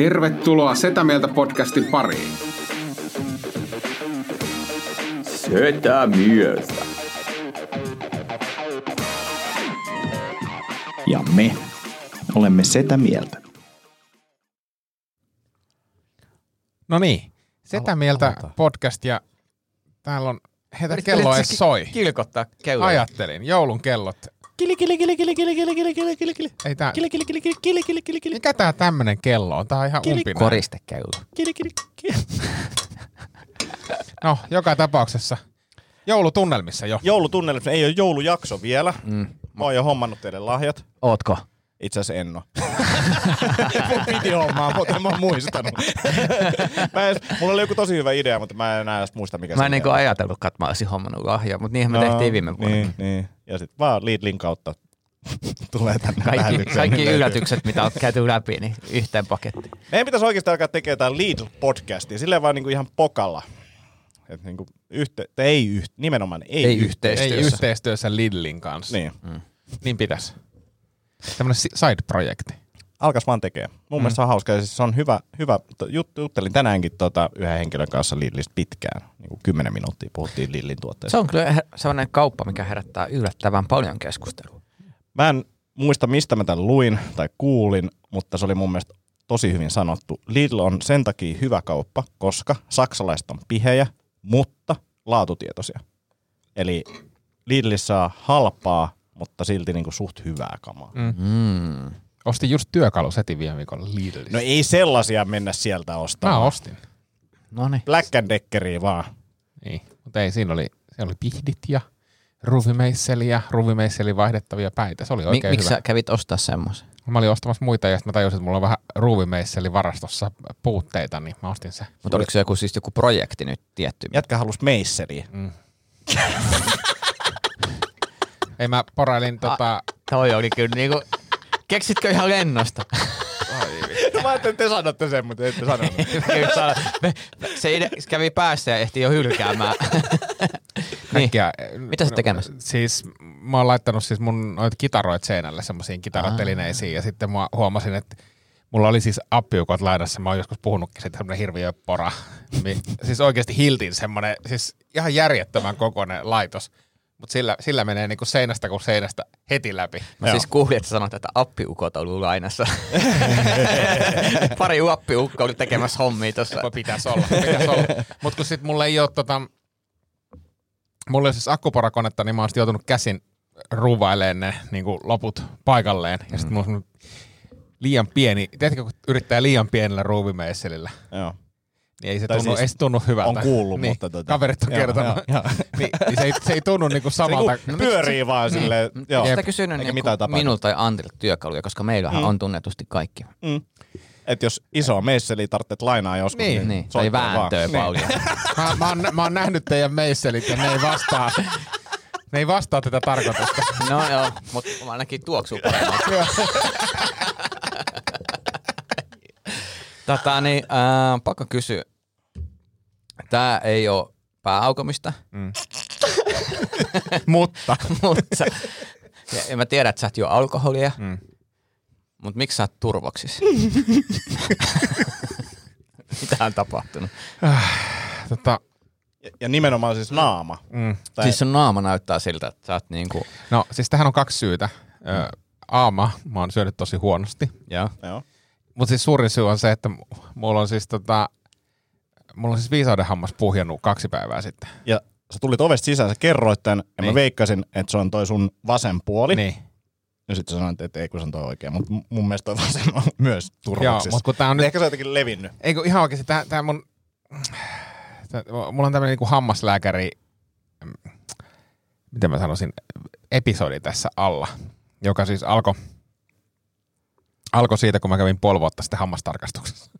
Tervetuloa Setä Mieltä podcastin pariin. Setä mieltä. Ja me olemme Setä Mieltä. No niin, Setä Mieltä podcast ja täällä on, heitä kello edes soi. Kilkottaa kelloa. Ajattelin, joulun kellot. Kili, kili, kili, kili, kili, kili, kili, kili, kili, kili. Ei tää, kili, kili, kili, kili, kili, kili, kili, kili. Mikä tää tämmönen kello on? Tää on ihan umpinainen. Koristekello. Kili, kili, kili. No, joka tapauksessa. Joulutunnelmissa jo. Joulutunnelmissa ei ole joulujakso vielä. Mm. Mä oon jo hommannut teille lahjat. Ootko? Itse asiassa en oo. Mun piti hommaa, mutta en mä oon muistanut. mä en, mulla oli joku tosi hyvä idea, mutta mä en enää edes muista mikä Mä se en niinku oli. ajatellutkaan, että mä olisin hommannut lahjaa, mutta niinhän me tehtiin viime vuonna. Niin, niin. Ja sit vaan Lidlin kautta tulee tänne Kaikki, kaikki niin yllätykset, mitä on käyty läpi, niin yhteen pakettiin. Meidän pitäisi oikeasti alkaa tekemään tää Lidl-podcastia, silleen vaan niinku ihan pokalla. Et niinku yhte, ei yht, nimenomaan ei, Ei ei yhteistyössä. Ei yhteistyössä Lidlin kanssa. Niin. Niin pitäisi. Tämmönen si- side-projekti. Alkas vaan tekee. Mun mm. mielestä se on hauska. Ja siis se on hyvä, hyvä. Jut, juttelin tänäänkin tota, yhden henkilön kanssa Lidlistä pitkään. Niin kuin 10 minuuttia puhuttiin Lidlin tuotteista. Se on kyllä sellainen kauppa, mikä herättää yllättävän paljon keskustelua. Mä en muista, mistä mä tämän luin tai kuulin, mutta se oli mun mielestä tosi hyvin sanottu. Lidl on sen takia hyvä kauppa, koska saksalaiset on pihejä, mutta laatutietoisia. Eli Lidlissä saa halpaa, mutta silti niinku suht hyvää kamaa. Mm. Mm. Ostin just työkalusetin viime viikolla Lidlistä. No ei sellaisia mennä sieltä Mä ostamaan. ostin. No niin. Black and Deckeriä vaan. Niin, mutta ei, siinä oli, siinä oli pihdit ja ruuvimeisseli ja ruuvimeisseli vaihdettavia päitä. Se oli Mi- oikein miksi hyvä. sä kävit ostaa semmoisen? Mä olin ostamassa muita ja sitten mä tajusin, että mulla on vähän ruuvimeisseli varastossa puutteita, niin mä ostin se. Mutta oliko se joku, siis joku projekti nyt tietty? Jätkä halus meisseliä. Ei mä porailin tota... Toi oli kyllä niinku... Keksitkö ihan lennosta? No mä ajattelin, että te sanotte sen, mutta ette sanonut. Se kävi päässä ja ehti jo hylkäämään. niin. Mitä sä tekemässä? Siis mä oon laittanut siis mun noita kitaroit seinälle semmoisiin kitaratelineisiin ja sitten mä huomasin, että mulla oli siis appiukot laidassa, mä oon joskus puhunutkin siitä semmonen hirviö pora. Mi- siis oikeasti hiltin semmonen, siis ihan järjettömän kokoinen laitos. Mutta sillä, sillä menee niinku seinästä kuin seinästä heti läpi. Mä siis kuulin, että sanoit, että appiukot on ollut lainassa. Pari appiukkoa oli tekemässä hommia tuossa. Pitäisi olla, pitäisi olla. Mutta kun sit mulla ei ole tota, mulla ei ole siis akkuporakonetta, niin mä oon joutunut käsin ruuvailemaan ne niin loput paikalleen. Ja sitten mulla on liian pieni, tiedätkö kun yrittää liian pienellä ruuvimeisselillä, Joo. Niin ei se, Tai tunnu, siis ei se tunnu hyvältä. on kuullut, niin, mutta tota- Kaverit on Joo, kertonut. joo, joo. niin, niin se, ei, se ei tunnu niinku Se samalta. niinku pyörii vaan silleen, joo. Sitä kysynyt niin tapahdu. minulta tai Antilta työkaluja, koska meillähän Mm. on tunnetusti kaikki. Mm. Et jos iso meisseli tarvitset lainaa joskus, Niin, niin, Niin, tai soittaa vääntöä vaan. paljon. Mä, mä, oon, mä oon nähnyt teidän meisselit ja ne ei vastaa, ne ei vastaa tätä tarkoitusta. No joo, mutta ainakin tuoksuu paremmalta. tota, niin, äh, pakko kysyä. Tää ei ole pääaukomista, Mutta mutta sä, ja, ja mä tiedän, että sä et juo alkoholia, Mm. mutta miksi sä oot turvoksis? Mitä on tapahtunut? tota, Ja, ja nimenomaan siis naama. mm. Tai, Siis sun naama näyttää siltä, että sä oot niinku... No siis tähän on kaksi syytä. Ö, Aama, mä oon syönyt tosi huonosti. Joo. joo. Mutta siis suurin syy on se, että mulla on siis tota, mulla on siis viisauden hammas puhjannut kaksi päivää sitten. Ja sä tulit ovesta sisään, sä kerroit tän, ja niin. Mä veikkasin, että se on toi sun vasen puoli. Niin. Ja sitten sanoit, että ei kun se on toi oikein. Mutta mun mielestä toi vasen on myös Joo, turvaksissa. mutta kun tää on nyt, Ehkä se on jotenkin levinnyt. ei kun ihan oikeesti, tää, tää mun, tää, mulla on tämmönen niinku hammaslääkäri, mm, miten mä sanoisin, episodi tässä alla, joka siis alkoi alkoi siitä, kun mä kävin puoli vuotta sitten hammastarkastuksessa.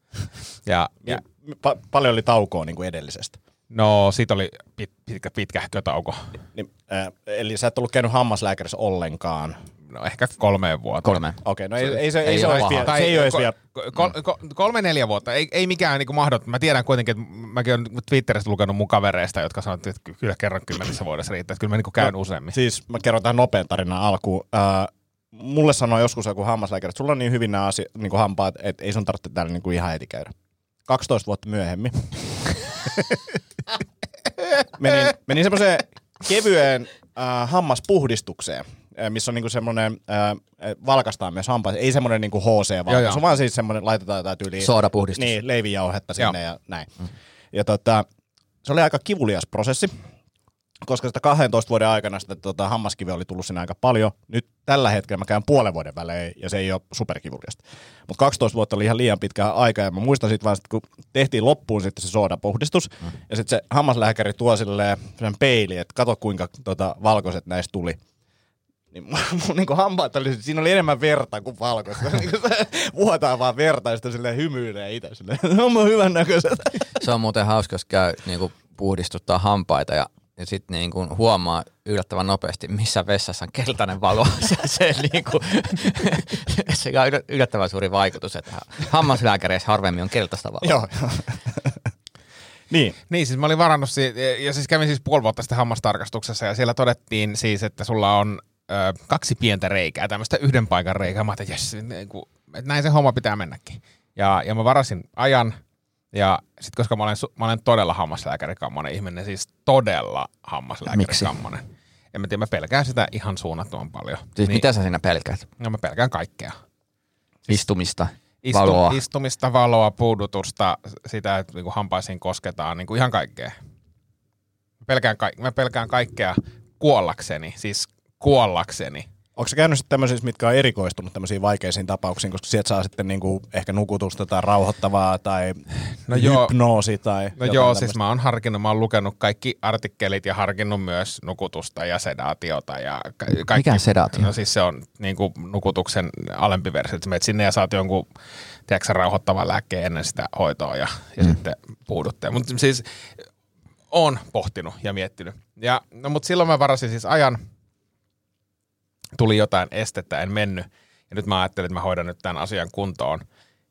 Ja, ja Pa- paljon oli taukoa niin kuin edellisestä. no, siitä oli pit, pitkä, pitkähkö tauko. Niin, äh, eli sä et ollut käynyt hammaslääkärissä ollenkaan. No ehkä kolmeen vuoteen. Kolme. Okei, no ei, ei, se, ei, se ole vielä. Se ei ole edes vielä. Kol, kol, kolme, neljä vuotta, ei, ei mikään niin mahdoton. Mä tiedän kuitenkin, että mäkin olen Twitterissä lukenut mun kavereista, jotka sanovat, että kyllä kerran kymmenessä vuodessa riittää. Että kyllä mä niin käyn useammin. Siis mä kerron tähän nopean tarinan alkuun. Äh, mulle sanoi joskus joku hammaslääkäri, että sulla on niin hyvin nämä asia, niin kuin hampaat, että ei sun tarvitse täällä niin kuin ihan heti käydä. 12 vuotta myöhemmin. menin, menin semmoiseen kevyeen äh, hammaspuhdistukseen, äh, missä on niinku semmoinen, äh, valkastaa myös hampaat. Ei semmoinen niinku joo. vaan siis semmoinen, laitetaan jotain tyyliä. Soodapuhdistus. Niin, leivijauhetta sinne Joo. ja näin. Ja tota, se oli aika kivulias prosessi, koska sitä 12 vuoden aikana sitä tota, hammaskiveä oli tullut sinne aika paljon. Nyt tällä hetkellä mä käyn puolen vuoden välein ja se ei ole superkivuliasta. Mutta 12 vuotta oli ihan liian pitkä aika ja mä muistan sitten vaan, sit, kun tehtiin loppuun sitten se soodapuhdistus mm. ja sitten se hammaslääkäri tuo silleen sen peili, että kato kuinka tota, valkoiset näistä tuli. Niin mun, niin hampaat oli, siinä oli enemmän verta kuin valkoista. niin se vuotaa vaan verta ja sitten silleen hymyilee itse silleen, on hyvän näköiset. Se on muuten hauska, jos käy niinku puhdistuttaa hampaita ja, ja sitten niinku huomaa yllättävän nopeasti, missä vessassa on keltainen valo. Se, se, niinku, se on yllä- yllättävän suuri vaikutus, että hammaslääkäreissä harvemmin on keltaista valoa. Joo, joo. niin, Niin, siis mä olin varannut, si- ja siis kävin siis puoli vuotta sitten hammastarkastuksessa, ja siellä todettiin siis, että sulla on ö, kaksi pientä reikää, tämmöistä yhden paikan reikää. Mä ajattelin, jes, niin kuin, että näin se homma pitää mennäkin. Ja, ja mä varasin ajan, ja sitten koska mä olen, mä olen todella hammaslääkärikammonen ihminen, siis todella hammaslääkärikammonen. En mä tiedä, mä pelkään sitä ihan suunnattoman paljon. Siis niin. mitä sä siinä pelkäät? No mä pelkään kaikkea. Istumista, Istu, valoa. Istumista, valoa, puudutusta, sitä, että niinku hampaisiin kosketaan, niinku ihan kaikkea. Mä pelkään, ka- mä pelkään kaikkea kuollakseni, siis kuollakseni. Onko se käynyt sitten tämmöisissä, mitkä on erikoistunut tämmöisiin vaikeisiin tapauksiin, koska sieltä saa sitten niinku ehkä nukutusta tai rauhoittavaa tai No no joo. hypnoosi tai No joo, tämmöistä. siis mä oon harkinnut, mä oon lukenut kaikki artikkelit ja harkinnut myös nukutusta ja sedaatiota ja ka- kaikki. Mikä on sedaatio? No siis se on niin kuin nukutuksen alempi versio, että menet sinne ja saat jonkun tiedätkö, rauhoittavan lääkkeen ennen sitä hoitoa ja, ja mm. sitten puudutteen. Mutta siis oon pohtinut ja miettinyt. Ja, no, mutta silloin mä varasin siis ajan, tuli jotain estettä, en mennyt. Ja nyt mä ajattelin, että mä hoidan nyt tämän asian kuntoon.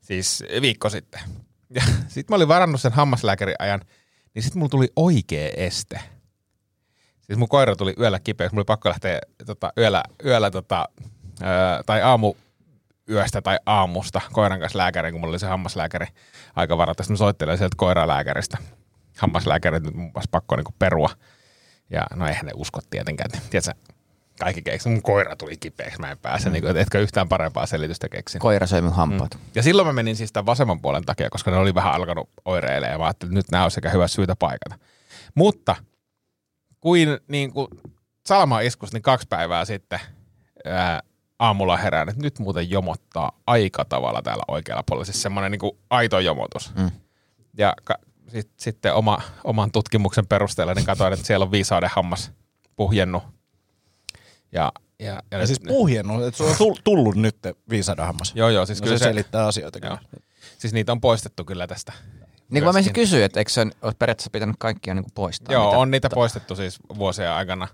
Siis viikko sitten. Ja sitten mä olin varannut sen hammaslääkäriajan, niin sitten mulla tuli oikea este. Siis mun koira tuli yöllä kipeäksi, mulla oli pakko lähteä tota, yöllä, yöllä tota, öö, tai aamu yöstä tai aamusta koiran kanssa lääkäriin, kun mulla oli se hammaslääkäri aika varattu. Sitten mä soittelin sieltä koiralääkäristä. Hammaslääkärit nyt mun pakko niinku perua. Ja no eihän ne usko tietenkään. Tiedätkö, kaikki keksi. Mun koira tuli kipeäksi, mä en pääse. Mm. Niin kuin, etkö yhtään parempaa selitystä keksin. Koira söi mun hampaat. Mm. Ja silloin mä menin siis tämän vasemman puolen takia, koska ne oli vähän alkanut oireilemaan. Ja mä ajattelin, että nyt nämä on sekä hyvä syytä paikata. Mutta kuin, niin kuin Salma iskus, niin kaksi päivää sitten ää, aamulla herään, että nyt muuten jomottaa aika tavalla täällä oikealla puolella. Siis semmoinen niin kuin aito jomotus. Mm. Ja ka- sit, sitten oma, oman tutkimuksen perusteella niin katsoin, että siellä on viisauden hammas puhjennut. Ja, ja, ja, Ja siis puhjennut, että sulla on tull- tullut nyt viisauden hammas. Joo, joo, siis no kyllä se, se, selittää asioita. joo. Kyllä. Siis niitä on poistettu kyllä tästä. Niin kuin mä menisin kysyä, että eikö se ole periaatteessa pitänyt kaikkia niin poistaa? Joo, mitä- on niitä poistettu siis vuosien aikana.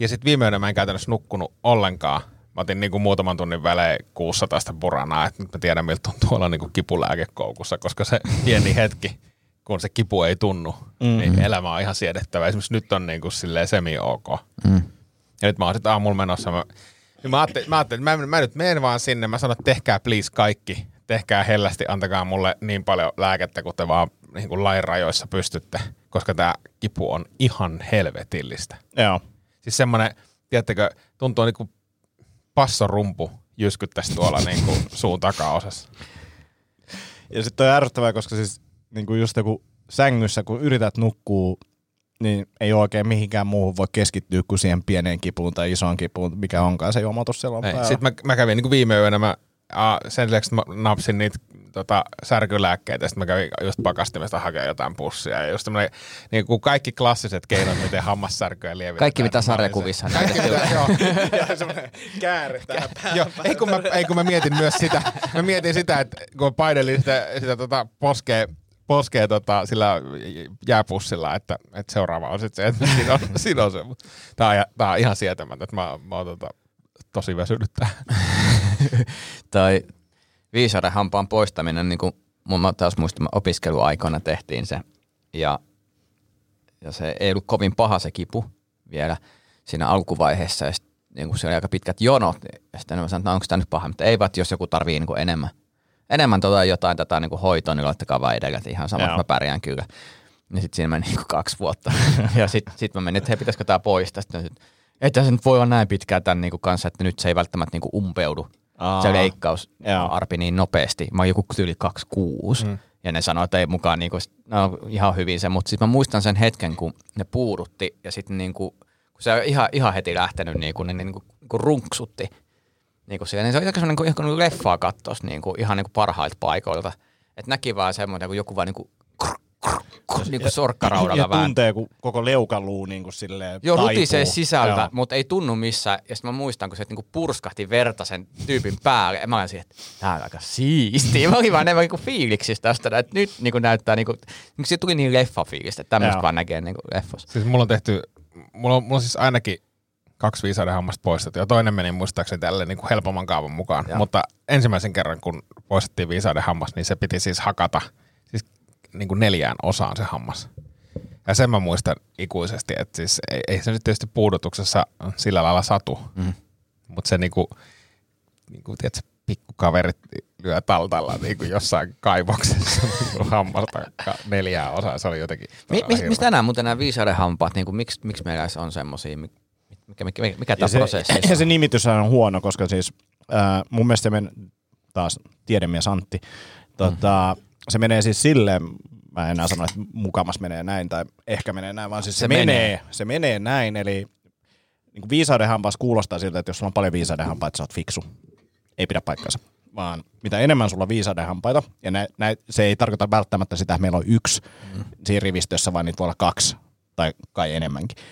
Ja sitten viime yönä mä en käytännössä nukkunut ollenkaan. Mä otin niinku muutaman tunnin välein 600 buranaa, että nyt mä tiedän miltä tuntuu olla niinku kipulääkekoukussa, koska se pieni hetki, kun se kipu ei tunnu, mm-hmm. niin elämä on ihan siedettävä. Esimerkiksi nyt on niinku silleen semi-ok. Mm. Ja nyt mä oon sitten aamulla menossa. Mä, niin mä, ajattelin, mä ajattelin, mä, mä nyt menen vaan sinne. Mä sanon, että tehkää please kaikki. Tehkää hellästi, antakaa mulle niin paljon lääkettä, kun te vaan niin kuin lain rajoissa pystytte. Koska tämä kipu on ihan helvetillistä. Joo. Siis semmoinen, tiedättekö, tuntuu niin kuin passorumpu jyskyttäisi tuolla niin kuin suun takaosassa. Ja sitten on ärsyttävää, koska siis niin kuin just joku sängyssä, kun yrität nukkuu, niin ei oikein mihinkään muuhun voi keskittyä kuin siihen pieneen kipuun tai isoon kipuun, mikä onkaan se on päällä. Sitten mä, mä kävin niin kuin viime yönä, mä, a, sen lisäksi mä napsin niitä tota, särkylääkkeitä, sitten mä kävin just pakastimesta hakemaan jotain pussia. Ja just niin kuin kaikki klassiset keinot, miten hammassärkyä lievitetään. Kaikki mitä sarjakuvissa on Kaikki mitä, joo. Ja semmoinen kääre tähän Joo, ei kun, mä, ei kun mä mietin myös sitä, mä mietin sitä, että kun mä painelin sitä, sitä tota poskea, poskea tota, sillä jääpussilla, että, että seuraava on sitten se, että siinä on, siinä on se. Tää on, tää on ihan sietämättä, että mä, mä oon tota, tosi väsynyt tähän. tai viisauden hampaan poistaminen, niin kuin mun mä taas muistan, mä opiskeluaikoina tehtiin se. Ja, ja se ei ollut kovin paha se kipu vielä siinä alkuvaiheessa. Ja sit, niin kuin se oli aika pitkät jonot. Ja sitten mä sanoin, että no, onko tämä nyt paha, mutta ei vaan, jos joku tarvii niin enemmän, enemmän tota jotain tätä niin kuin hoitoa, niin laittakaa vaan edellä, että ihan sama, Joo. että mä pärjään kyllä. Ja sitten siinä meni niin kuin kaksi vuotta. ja sitten sit mä menin, että hei, pitäisikö tämä poistaa. Sitten että se nyt voi olla näin pitkään tämän niin kuin kanssa, että nyt se ei välttämättä niin kuin umpeudu Aa. se leikkaus Joo. arpi niin nopeasti. Mä oon joku yli 26 mm. ja ne sanoi, että ei mukaan niinku, no, ihan hyvin se, mutta sitten mä muistan sen hetken, kun ne puudutti ja sitten niinku, kun se on ihan, ihan heti lähtenyt, niinku, niin ne niinku, niinku runksutti. Niinku siellä, niin se oli aika semmoinen niin kuin leffaa kattos niinku, ihan niinku parhailta paikoilta. Että näki vaan semmoinen, kun joku vaan niinku, krr, krr, krr, niinku sorkkaraudalla Ja vähän. tuntee, kun koko leukaluu niin kuin silleen Joo, taipuu. rutisee sisältä, Joo. mutta ei tunnu missään. Ja sitten mä muistan, kun se niinku purskahti verta sen tyypin päälle. Ja mä olin siihen, että tää on aika siistiä. Mä olin vaan enemmän niinku fiiliksissä tästä, että nyt niinku näyttää, niinku, niinku siitä tuli niin leffafiilistä, että tämmöistä vaan näkee niinku leffossa. Siis mulla on tehty, mulla on, mulla on siis ainakin kaksi viisauden hammasta poistettu ja toinen meni muistaakseni tälle niin kuin helpomman kaavan mukaan. Joo. Mutta ensimmäisen kerran, kun poistettiin viisauden hammas, niin se piti siis hakata siis niin kuin neljään osaan se hammas. Ja sen mä muistan ikuisesti, että siis ei, ei se nyt tietysti puudutuksessa sillä lailla satu, mm. mutta se niinku, niinku tiedätkö, pikkukaverit lyö taltalla niin kuin jossain kaivoksessa niin kuin hammasta neljää osaa. Se oli jotenkin Mi- mistä nämä muuten nämä viisauden hampaat, niinku, miksi, miksi meillä on semmosia, mi- mikä, mikä, mikä, tämä se, prosessi ja se nimitys on huono, koska siis äh, mun mielestä se men, taas tiedemies Antti, tota, mm. se menee siis silleen, mä en enää sano, että mukamas menee näin tai ehkä menee näin, vaan siis se, Se se menee. menee. menee, se menee näin, eli niin kuin viisauden hampaas kuulostaa siltä, että jos sulla on paljon viisauden hampaita, sä oot fiksu. Ei pidä paikkansa. Vaan mitä enemmän sulla on viisauden hampaita, ja nä, nä, se ei tarkoita välttämättä sitä, että meillä on yksi mm. siinä rivistössä, vaan niitä voi olla kaksi tai kai enemmänkin.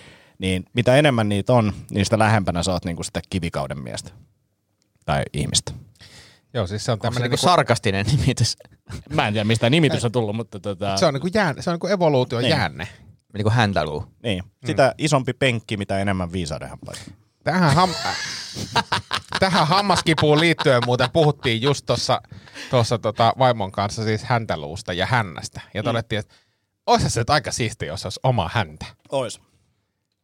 Niin mitä enemmän niitä on, niin sitä lähempänä sä oot niinku sitä kivikauden miestä. Tai ihmistä. Joo, siis se on tämmöinen niinku sarkastinen nimitys, Mä en tiedä, mistä nimitys on tullut, mutta tota, Se on niinku, jään, se on niinku evoluution Niin. jäänne. niinku häntäluu? niin. sitä isompi penkki, mitä enemmän viisauden hampaita. Tähän, ham, tähän hammaskipuun liittyen muuten puhuttiin just tuossa tossa tota vaimon kanssa siis häntäluusta ja hännästä. Ja todettiin, että olisi se nyt aika siistiä, jos olisi oma häntä. Ois.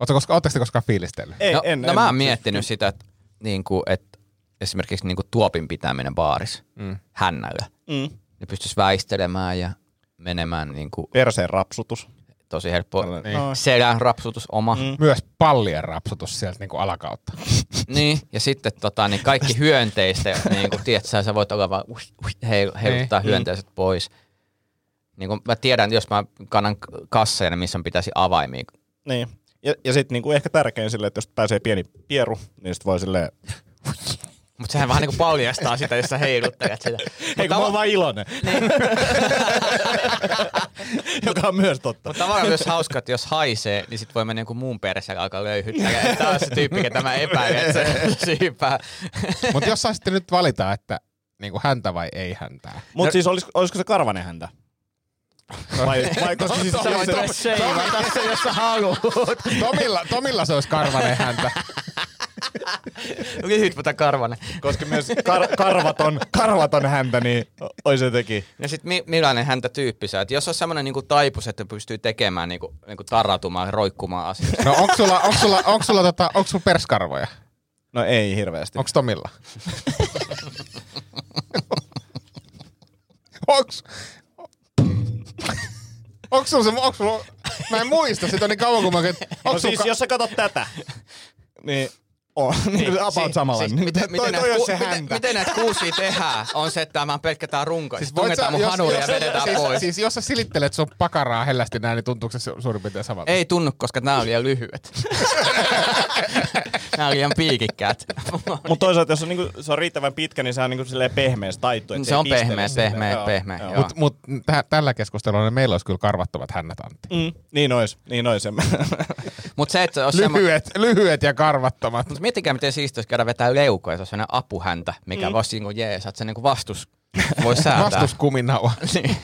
Oletko koska, ootteko te koskaan fiilistellyt? Ei, no, en, no en, mä oon miettinyt sitä, että, niinku, että esimerkiksi niinku tuopin pitäminen baaris Mm. hännällä, Mm. niin pystyisi väistelemään ja menemään niinku Perseen rapsutus. tosi helppo. Niin. Selän rapsutus oma. Mm. Myös pallien rapsutus sieltä niinku alakautta. Niin, ja sitten tota, niin kaikki hyönteistä, niin kuin, tiedät, sä, sä voit olla vaan ui, ui, heil, heiluttaa Niin. hyönteiset pois. Niin kuin mä tiedän, jos mä kannan kasseja, niin missä pitäisi avaimia. Niin. Ja, ja sitten niinku ehkä tärkein sille, että jos pääsee pieni pieru, niin sit voi silleen, Mutta sehän vähän niin kuin paljastaa sitä, jos sä heiluttelet sitä. hei kun mä oon vaan iloinen. Joka on myös totta. Mutta tavallaan myös hauska, että jos haisee, niin sit voi mennä jonkun muun perässä ja alkaa löyhyttää. Tämä on se tyyppi, ketä mä epäilen, että se syypää. Mutta jos saisitte nyt valita, että niinku häntä vai ei häntää. Mutta siis olis, olisiko se karvanen häntä? Vai, vai koska siis Sä voit se, myös seivata se, jos sä haluut. Tomilla, Tomilla se olisi karvanen häntä. Lyhyt, mutta karvanen. koska myös kar, karvaton, karvaton häntä, niin olisi jotenkin. Ja sitten mi- millainen häntä tyyppi sä? Et jos on semmoinen niinku taipus, että pystyy tekemään niinku, niinku tarrautumaan, roikkumaan asioita. No onko sulla, onko sulla, onko sulla, tota, onko sulla perskarvoja? No ei hirveästi. Onko Tomilla? onks... Onks sulla se... Onks sulla... Mä en muista sitä niin kauan kuin mä... No siis ka- jos sä katsot tätä, niin on. Niin, about samalla. Siis, Niin, miten, toi, miten, toi näitä, se miten, häntä. miten näitä kuusia tehdään, on se, että mä pelkätään runko. Siis voit tungetaan sä- mun jos- hanuri ja vedetään siis, pois. Siis jos sä silittelet sun pakaraa hellästi näin, niin tuntuuko se su- suurin piirtein samalta? Ei tunnu, koska nämä on liian lyhyet. nämä on liian piikikkäät. Mutta toisaalta, jos on, niinku, se on riittävän pitkä, niin se on niinku pehmeä se taittu. Se on pehmeä, pehmeä, pehmeä, joo. Mut, mut tä- tällä keskustelulla niin meillä olisi kyllä karvattomat hännät Antti. Mm, niin ois, niin ois. Mutta se, että olisi. Lyhyet, lyhyet ja karvattomat. Mut miettikää, miten siistiä olisi käydä vetää leukoja, se on sellainen apuhäntä, mikä mm. voisi niinku jees, että se niinku vastus voi säätää. Vastuskuminaua. niin,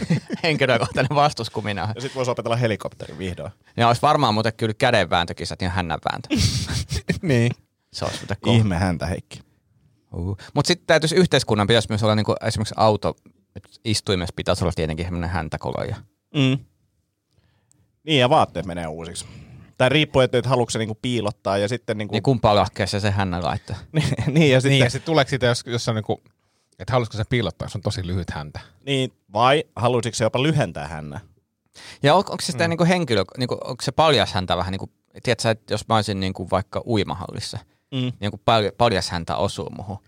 henkilökohtainen vastuskumina. ja sit voisi opetella helikopterin vihdoin. Ja olisi varmaan muuten kyllä kädenvääntökisät ja hännänvääntö. niin. Se olisi muuten kova. Ihme häntä, Heikki. Uh. Mutta sitten täytyisi yhteiskunnan pitäisi myös olla niinku, esimerkiksi auto, istuimessa pitäisi olla tietenkin semmoinen häntäkoloja. Mm. Niin, ja vaatteet menee uusiksi. Tai riippuu, että et haluatko se niinku piilottaa ja sitten niinku... Niin kumpaa lahkeessa se hännän laittaa. niin, ja sitten... Niin, ja sitten tuleeko siitä, jos, jos on niinku, että haluaisiko se piilottaa, jos on tosi lyhyt häntä. Niin, vai haluaisitko se jopa lyhentää hännä? Ja on, onko se sitten mm. niinku henkilö, niinku, onko se paljas häntä vähän, niinku, tiedätkö, että jos mä olisin niinku vaikka uimahallissa, Mm. niin paljas häntä osuu muhun,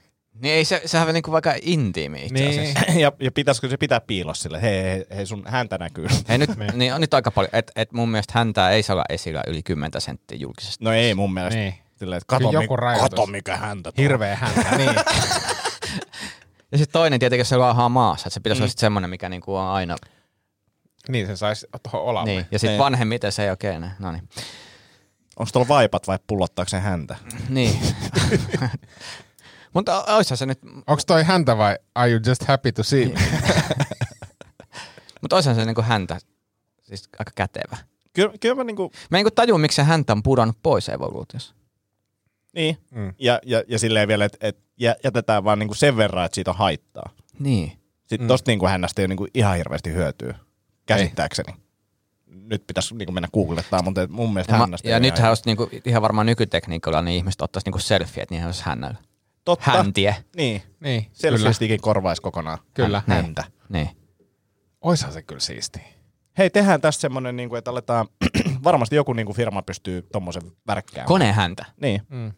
niin ei se, sehän on niinku vaikka intiimi itse Niin. asiassa. ja, ja pitäisikö se pitää piilossa sille, hei, hei, hei sun häntä näkyy. Hei, nyt, niin on nyt aika paljon, että et mun mielestä häntää ei saa olla esillä yli 10 senttiä julkisesti. No ei mun mielestä. Niin. Silleen, että kato, mi- joku rajoitus. kato mikä häntä tuo. Hirveä häntä, niin. Ja sitten toinen tietenkin, jos se laahaa maassa, että se pitäisi mm. olla sitten semmoinen, mikä niinku on aina, niin se saisi tuohon olalle. niin. Ja sitten Niin. vanhemmiten se ei oikein enää, no niin. Onko tuolla vaipat vai pullottaako se häntä? Niin. Mutta oishan se nyt, Onko toi häntä vai are you just happy to see me? mutta oishan se niinku häntä, siis aika kätevä. Kyllä, kyllä mä niinku, Mä en niinku tajua, miksi se häntä on pudonnut pois evoluutiossa. niin. Mm. Ja, ja, ja silleen vielä, että et jä- jätetään vaan niinku sen verran, että siitä on haittaa. Niin. Sitten mm. tosta niinku hännästä ei ole niinku ihan hirveästi hyötyä, käsittääkseni. Nyt pitäisi niinku mennä googlettaa, mutta mun mielestä Ja, hännästä ja ei nythän ihan- olisi niinku, ihan varmaan nykytekniikalla, niin ihmiset ottaisi niinku selfie, että niinhän olisi hännällä. Totta. Häntie. Niin. niin, kyllä. Selfiestikin korvaisi kokonaan Kyllä. hän- häntä. Niin. Oishan se kyllä siistiä. Hei, tehdään tästä semmonen, niinku, että aletaan, varmasti joku niinku firma pystyy tommosen värkkäämään. Konehäntä. niin. Mm.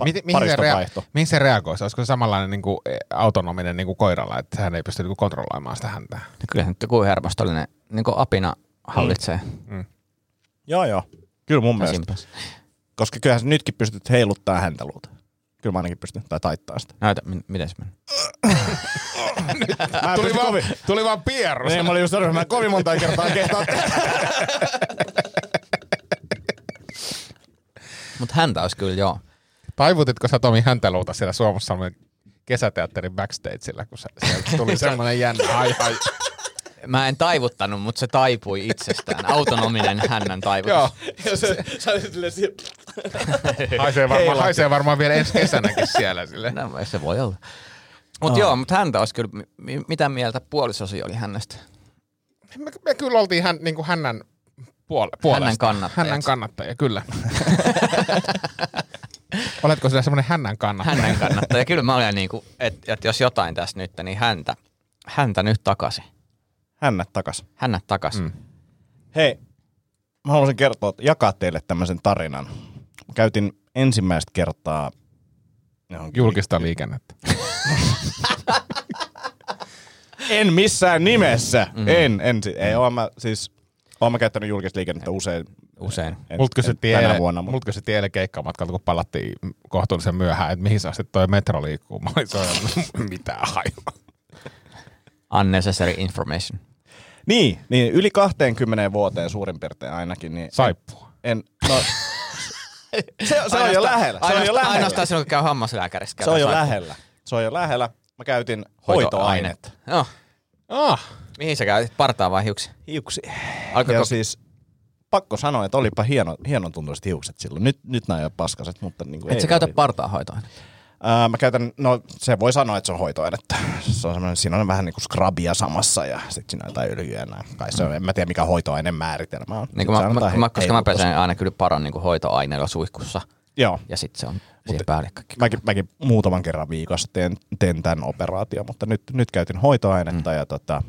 Pa- Miten, mihin, se rea- mihin se reagoisi? Olisiko se samanlainen niin kuin, autonominen niin kuin koiralla, että hän ei pysty niin kuin, kontrolloimaan sitä häntä? No Kyllä nyt joku hermostollinen niin apina hallitsee. Mm. Joo, joo. Kyllä mun mielestä. Simpas. Koska kyllähän sä nytkin pystyt heiluttaa häntä luuta. Kyllä mä ainakin pystyn, tai taittaa sitä. Näytä, mi- miten se meni. Tuli vaan, kovin, tuli vaan pierrus. niin, mä olin just sanonut, mä kovin monta kertaa kehtaa. Mutta häntä olisi kyllä joo. Taivutitko sä Tomi häntäluuta siellä Suomussalmen kesäteatterin backstageillä, kun se, sieltä tuli semmoinen jännä hai hai. Mä en taivuttanut, mutta se taipui itsestään. Autonominen hännän taivutus. Joo, ja se, sä olit silleen, si- haisee varmaan, haisee varmaan vielä ensi kesänäkin siellä. Sille. No, se voi olla. Mutta joo, mutta häntä olisi kyllä, mi- mitä mieltä puolisosi oli hänestä? Me, me kyllä oltiin hän, niin kuin hännän puole- puolesta. Hännän kannattajat. Hännän kannattajia, kyllä. Oletko sillä semmoinen hännän kannattaja? Hännän kannattaja. Kyllä mä olen niin kuin, että et jos jotain tässä nyt, niin häntä, häntä nyt takaisin. Hännät takas. Hännät takaisin. Mm. Hei, mä haluaisin kertoa, jakaa teille tämmöisen tarinan. Mä käytin ensimmäistä kertaa johonkin- Julkista liikennettä. En missään nimessä. Mm. En, en. Ei, oon mä siis, oon mä käyttänyt julkista liikennettä usein. Usein. En, Multa kysyttiin, eilen, vuonna, mutta mut kysyttiin eilen keikkamatkalta, kun palattiin kohtuullisen myöhään, että mihin asti toi metro liikkuu. Mä olin mitä hajua. Unnecessary information. Niin, niin, yli 20 vuoteen suurin piirtein ainakin. Niin Saippua. En, no, se, se on jo lähellä. Se on jo lähellä. Ainoastaan silloin, kun käy hammaslääkärissä. Se on jo lähellä. Se on jo lähellä. Mä käytin hoitoainetta. hoitoainetta. Joo. Ah, Mihin sä käytit? Partaa vai hiuksi? Hiuksi. Alkoiko, Ja siis pakko sanoa, että olipa hieno, hienon tuntuiset hiukset silloin. Nyt, nyt nämä ei ole paskaset, mutta niin kuin et sä käytä partaa hoitoa? Ää, mä käytän, no se voi sanoa, että se on hoitoainetta. Se on semmoinen, siinä on vähän niin kuin scrubia samassa ja sitten siinä on jotain öljyä. Kai se on, en mä tiedä mikä hoitoaineen määritelmä on. Niin Se mä, antaa mä, mä, koska mä pesen aina kyllä paran niin hoitoaineella suihkussa. Joo. Ja sitten se on siihen päälle kaikki. Mäkin, mäkin muutaman kerran viikossa teen, teen tämän operaation, mutta nyt, nyt käytin hoitoainetta mm. ja tota,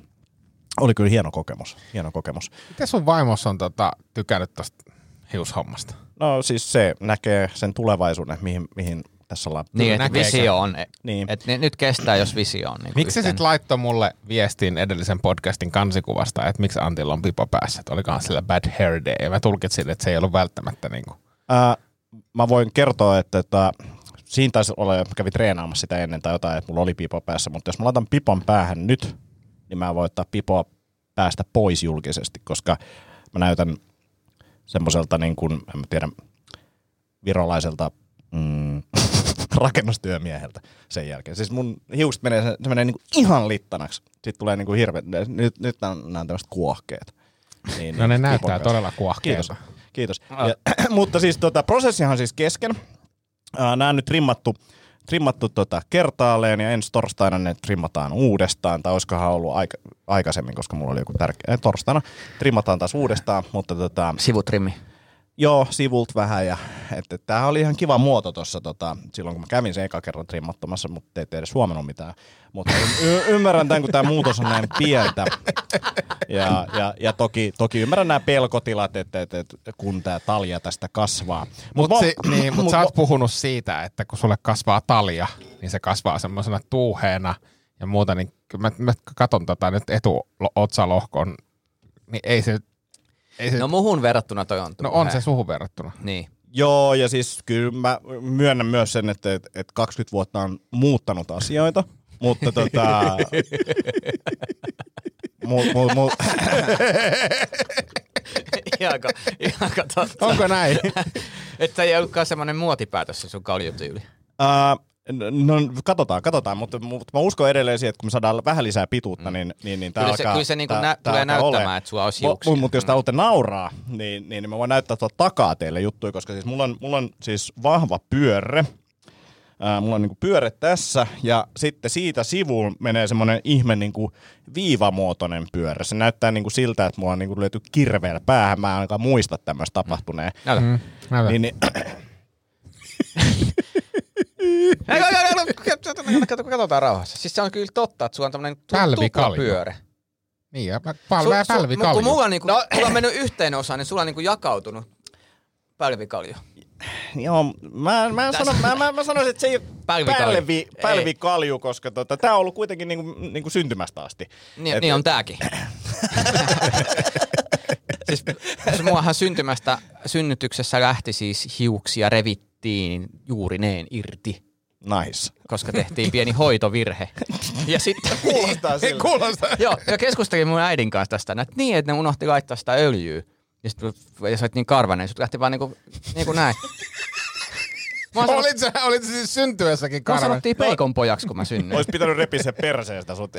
oli kyllä hieno kokemus. Hieno kokemus. miten sun vaimos on tota, tykännyt tosta hiushommasta? No siis se näkee sen tulevaisuuden, mihin, mihin tässä ollaan. Niin, että visio on. Niin. Et nyt kestää, jos visio on. Niin Miksi se sitten laittoi mulle viestin edellisen podcastin kansikuvasta, että miksi Antilla on pipo päässä, että olikohan sillä bad hair day, ja mä tulkitsin, että se ei ollut välttämättä niin kuin. Ää, mä voin kertoa, että, että siinä taisi olla, kävi treenaamassa sitä ennen tai jotain, että mulla oli pipo päässä, mutta jos mä laitan pipon päähän nyt, niin mä voin ottaa pipoa päästä pois julkisesti, koska mä näytän semmoiselta niin kuin, en mä tiedä, virolaiselta mm, rakennustyömieheltä sen jälkeen. Siis mun hiukset menee, se, se menee niin kuin ihan littanaksi. Sitten tulee niin kuin hirveä, nyt, nyt nämä on, nämä on tämmöiset kuohkeet. Niin, No ne niin, näyttää kanssa. todella kuohkeilta. Kiitos. Kiitos. Ja, mutta siis tota, prosessihan on siis kesken. Nämä on nyt trimmattu, trimmattu tota kertaalleen ja ensi torstaina ne trimmataan uudestaan. Tai olisikohan ollut aika, aikaisemmin, koska mulla oli joku tärkeä. Torstaina trimmataan taas uudestaan, mutta tota, Sivutrimmi. Joo, sivult vähän. Ja, että tämähän oli ihan kiva muoto tuossa tota, silloin, kun mä kävin sen eka kerran trimmattomassa, mutta ette edes huomannut mitään. Mutta y- ymmärrän tämän, kun tämä muutos on näin pientä. Ja, ja, ja toki, toki ymmärrän nämä pelkotilat, että, että, että kun tämä talja tästä kasvaa. Mutta mä- si, niin, mut mut sä oot puhunut siitä, että kun sulle kasvaa talja, niin se kasvaa semmoisena tuuheena ja muuta, niin mä, mä katson tota nyt etuotsalohkon, niin ei se, ei se No muhun verrattuna toi on no on se suhun verrattuna. Niin. Joo, ja siis kyllä mä myönnän myös sen, että, että, että 20 vuotta on muuttanut asioita, mutta tota... mu, mu, mu, ihanko, ihanko totta. Onko näin? Että ei ollutkaan semmoinen muotipäätös se sun kaljutyyli. ää, no katsotaan, katsotaan, mutta, mutta mä uskon edelleen siihen, että kun me saadaan vähän lisää pituutta, niin, niin, niin tää Kyllä se- alkaa, kyllä se niinku tää- nä- tää tulee näyttämään, olemaan. että sulla olisi hiuksia. Mutta jos te haluatte nauraa, niin, niin mä voin näyttää tuolta takaa teille juttuja, koska siis mulla on, mulla on siis vahva pyörre. Ää, mulla on niinku pyörre tässä ja sitten siitä sivuun menee semmoinen ihme niinku viivamuotoinen pyörre. Se näyttää niinku siltä, että mulla on niinku löyty kirveellä päähän. Mä en ainakaan muista tämmöistä tapahtuneen. Näytä. Mm, näytä. Niin, niin, Katsotaan rauhassa. Siis se on kyllä totta, että sulla on tämmöinen Pälvikalju. pyöre. Niin, ja palve ja pälvi Kun mulla on, niinku, no. mulla on mennyt yhteen osaan, niin sulla on niinku jakautunut pälvikalju. Joo, mä, mä, sanon, mä, mä, mä sanoisin, että se ei ole Pälvikalju. pälvi, Ei. pälvikalju, koska tota, tämä on ollut kuitenkin niinku, niinku syntymästä asti. Niin, Et- niin on tääkin. siis siis muahan syntymästä, synnytyksessä lähti siis hiuksia revittiin juurineen irti, Nice. koska tehtiin pieni hoitovirhe. Ja sitten Kuulostaa siltä. Kuulostaa. Joo, ja keskustelin mun äidin kanssa tästä, että niin, että ne unohti laittaa sitä öljyä. Ja sitten ja sä oot niin karvanen, sut lähti vaan niinku, niinku näin. Sanot, Olit sä, olit sä siis syntyessäkin mua karva? sanottiin peikon pojaksi, kun mä synnyin. Olisi pitänyt repiä se perseestä sut.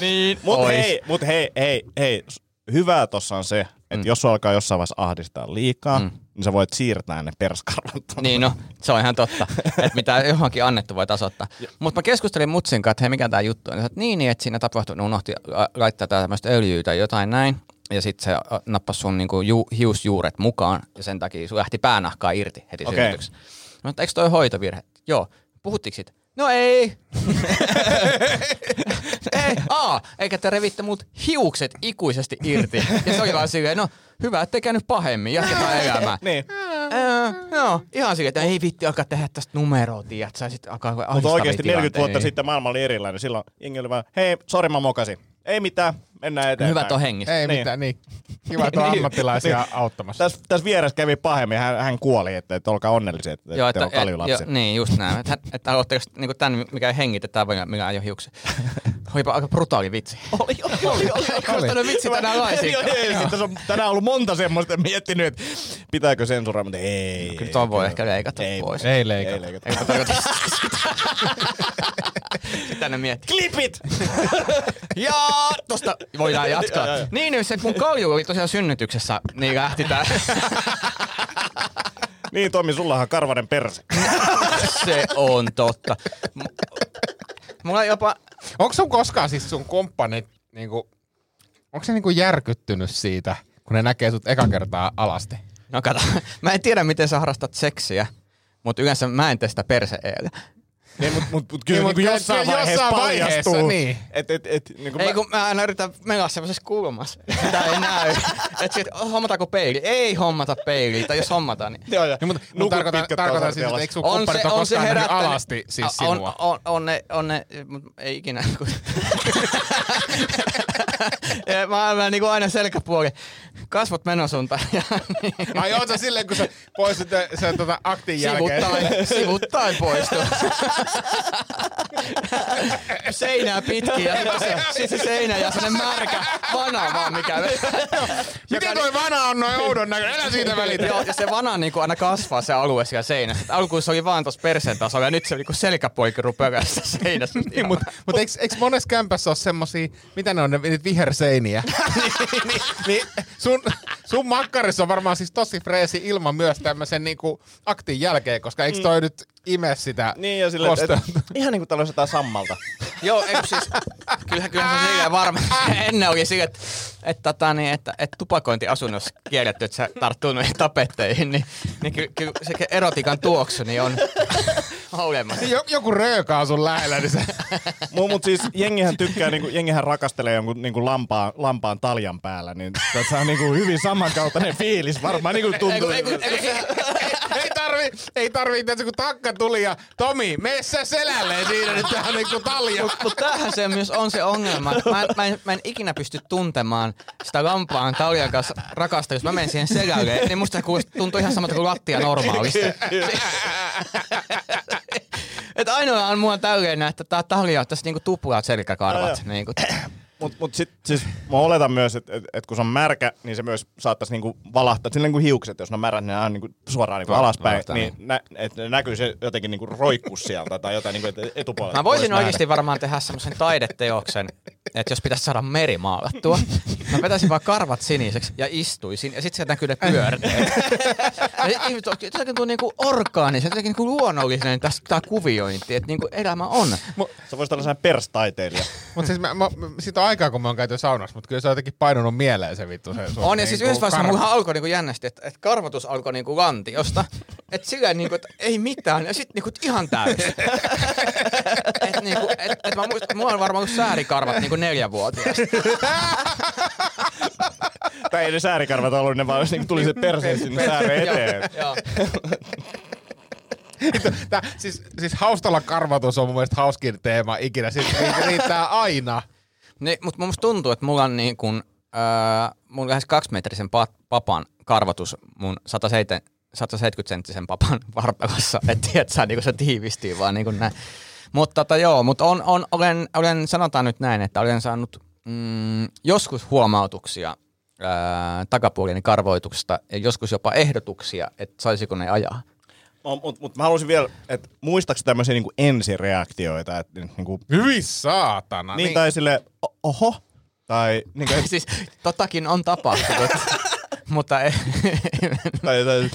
niin, Mut ois. hei, mut hei, hei, hei. Hyvää tossa on se, että mm. jos alkaa jossain vaiheessa ahdistaa liikaa, mm. niin sä voit siirtää ne perskarvat. Niin no, se on ihan totta, että mitä johonkin annettu voi tasoittaa. Mutta mä keskustelin mutsin kanssa, että hei mikä tämä juttu on. Ja että niin, niin, että siinä tapahtui, ne unohti la- laittaa tämmöistä öljyä tai jotain näin. Ja sitten se nappasi sun niinku ju, hiusjuuret mukaan ja sen takia sun lähti päänahkaa irti heti okay. synnytyksessä. Että eikö toi hoitovirhe? Joo. Puhuttiinko siitä? No ei. ei, aa, eikä te revitte mut hiukset ikuisesti irti. Ja se oli vaan silleen, no hyvä, ettei käynyt pahemmin, jatketaan elämää. Niin. Ää, joo, ihan silleen, että ei vitti alkaa tehdä tästä numeroa, tiedät sä, sit alkaa Mutta oikeasti 40 vuotta tilanteita. sitten maailma oli erilainen. Silloin jengi oli vaan, hei, sori mä mokasin. Ei mitään, mennään eteenpäin. Hyvät on hengissä. Ei Niin. mitään, niin. Kiva, että on Niin. ammattilaisia auttamassa. Tässä täs vieressä kävi pahemmin, hän, hän kuoli, että, että olkaa onnellisia, että, Joo, että että, on kaljulapsi. jo, niin, just näin. Että, että aloitteko niinku tämän, mikä ei hengitä, tämä, mikä ei ole hiuksia. Olipa aika brutaali vitsi. Oli, oli, oli. oli. Eikö vitsi tänään laisinkaan? Ei, tässä on tänään ollut monta semmoista miettinyt, että pitääkö sensuroida, mutta ei. Kyllä tuon voi ehkä leikata ei, pois. Ei leikata. Ei leikata. Mä tarkoita sitä? Sitä ne miettii. Klipit! Ja tosta voidaan jatkaa. Joo, joo. Niin, niin se mun kalju oli tosiaan synnytyksessä, niin lähti tää. niin Tommi, sullahan karvanen perse. se on totta. M- Mulla jopa, Onko sun koskaan siis sun kumppanit, niinku, onko se niinku järkyttynyt siitä, kun ne näkee sut eka kertaa alasti? no kato, mä en tiedä miten sä harrastat seksiä, mutta yleensä mä en tee sitä perse Niin, mutta mut, mut kyllä Niin, niin, mut niin kyllä jossain jossain vaiheessa vaiheessa, paljastuu. niin. Et, et, et, niin kuin Ei mä, kun mä aina yritän mennä semmoisessa kulmassa. Sitä ei näy. Että sit, hommataanko peili? Ei hommata peiliä. Tai jos hommataan, niin... Joo, joo. Niin, mutta, mutta tarkoitan, tarkoitan siis, että eikö sun On kumppanit se, ole on se koskaan herättänyt. alasti siis on, sinua? on, on, ne, on ne, mut ei ikinä. Kun... ja mä olen niin aina selkäpuoli. Kasvot menosuuntaan. Ja, niin, Ai oot sä silleen, kun sä poistut sen tota aktin jälkeen? sivuttain, sivuttain poistu. Seinää pitkin ja sitten se, sit se seinä ja sellainen märkä vana vaan mikä. Miten toi vana on noin oudon näköinen? Älä siitä välitä. Joo, ja se vana niin kuin aina kasvaa se alue siellä seinässä. Et Alkuun se oli vaan tuossa perseen tasolla ja nyt se niin selkäpoikki rupeaa tässä seinässä. Niin, mutta mut eikö, eikö monessa kämpässä ole semmosia, mitä ne on, ne, niitä viherseiniä? niin, niin, niin, sun, sun makkarissa on varmaan siis tosi freesi ilman myös tämmöisen niinku aktin jälkeen, koska eikö toi nyt ime sitä niin ja silleen, et, et, ihan niin kuin tällaista jotain sammalta. Joo, ei, siis, kyllähän, kyllähän se silleen varmaan. Ennen oli sille, että, että, tota, niin, että, että tupakointiasunnossa kielletty, että sä tarttuu noihin tapetteihin, niin, niin kyllä, kyllä se erotiikan tuoksu niin on olemassa. Niin, jo- joku röökaa sun lähellä, niin se... Mut, mut siis jengihän tykkää, niinku, jengihän rakastelee jonkun niinku lampaan, lampaan taljan päällä, niin tässä on niinku hyvin samankaltainen fiilis varmaan niinku tuntuu. Ei, kun- ei, kun- ei, tarvi, ei tarvi, että kun takka tuli ja Tomi, mene sä selälleen siinä nyt tähän niinku talja. Mutta tämähän se myös on se ongelma. Mä en, mä, en, mä en ikinä pysty tuntemaan sitä lampaan taljan kanssa rakasta, jos mä menen siihen selälle, niin musta se tuntuu ihan samalta kuin lattia normaalisti. Että ainoa on mua tälleen, että tää talja on tässä niinku tuplaat selkäkarvat. Niinku. Mut, mut sit, siis mä oletan myös, että et, et kun se on märkä, niin se myös saattaisi niinku valahtaa. Silleen kuin hiukset, jos ne on märät, niin ne on niinku suoraan niinku alaspäin. valahtaa, Niin, nä, et ne näkyy se jotenkin niinku roikkuu sieltä tai jotain niinku, etupuolella. Mä voisin nähdä. oikeasti varmaan tehdä semmoisen taideteoksen, että jos pitäisi saada meri maalattua, mä vetäisin vaan karvat siniseksi ja istuisin, ja sitten sieltä näkyy ne pyörteet. ja ihmiset on jotenkin tuntuu niinku orgaanisen, jotenkin niinku luonnollinen tässä tää kuviointi, että niinku elämä on. Se voisi olla sellainen perstaiteilija. Mutta siis mä, mä, siitä on aikaa, kun mä oon käyty saunassa, mutta kyllä se on jotenkin painunut mieleen se vittu. Se, sun On, ja siis niinku yhdessä vaiheessa karva. mulla alkoi niinku jännästi, että, että karvatus alkoi niinku lantiosta. Että silleen niinku, että ei mitään, ja sitten niinku ihan täysin. että niinku, et, et mä muistan, että mulla on varmaan ollut säärikarvat niinku neljävuotiaasta. tai ei ne säärikarvat ollut, ne vaan niinku tuli se perseen sinne sääreen eteen. Joo. Tää, siis, siis haustalla karvatus on mun mielestä hauskin teema ikinä. Siis riittää, riittää aina. Niin, mutta musta tuntuu, että mulla on niin kuin, öö, mun lähes kaksimetrisen pa- papan karvatus mun 107 170-senttisen papan vartalossa. Et tiedät, sä, niin se tiivistyy vaan niin kuin näin. Mutta tota, joo, mutta on, on, olen, olen, sanotaan nyt näin, että olen saanut mm, joskus huomautuksia ää, takapuoleni karvoituksesta ja joskus jopa ehdotuksia, että saisiko ne ajaa. Mutta mut, mä haluaisin vielä, että muistaaks tämmöisiä niinku ensireaktioita, että niinku, Hyi saatana. niin, tai sille oho, tai, niinku, et, siis totakin on tapahtunut, mutta ei, tai, tai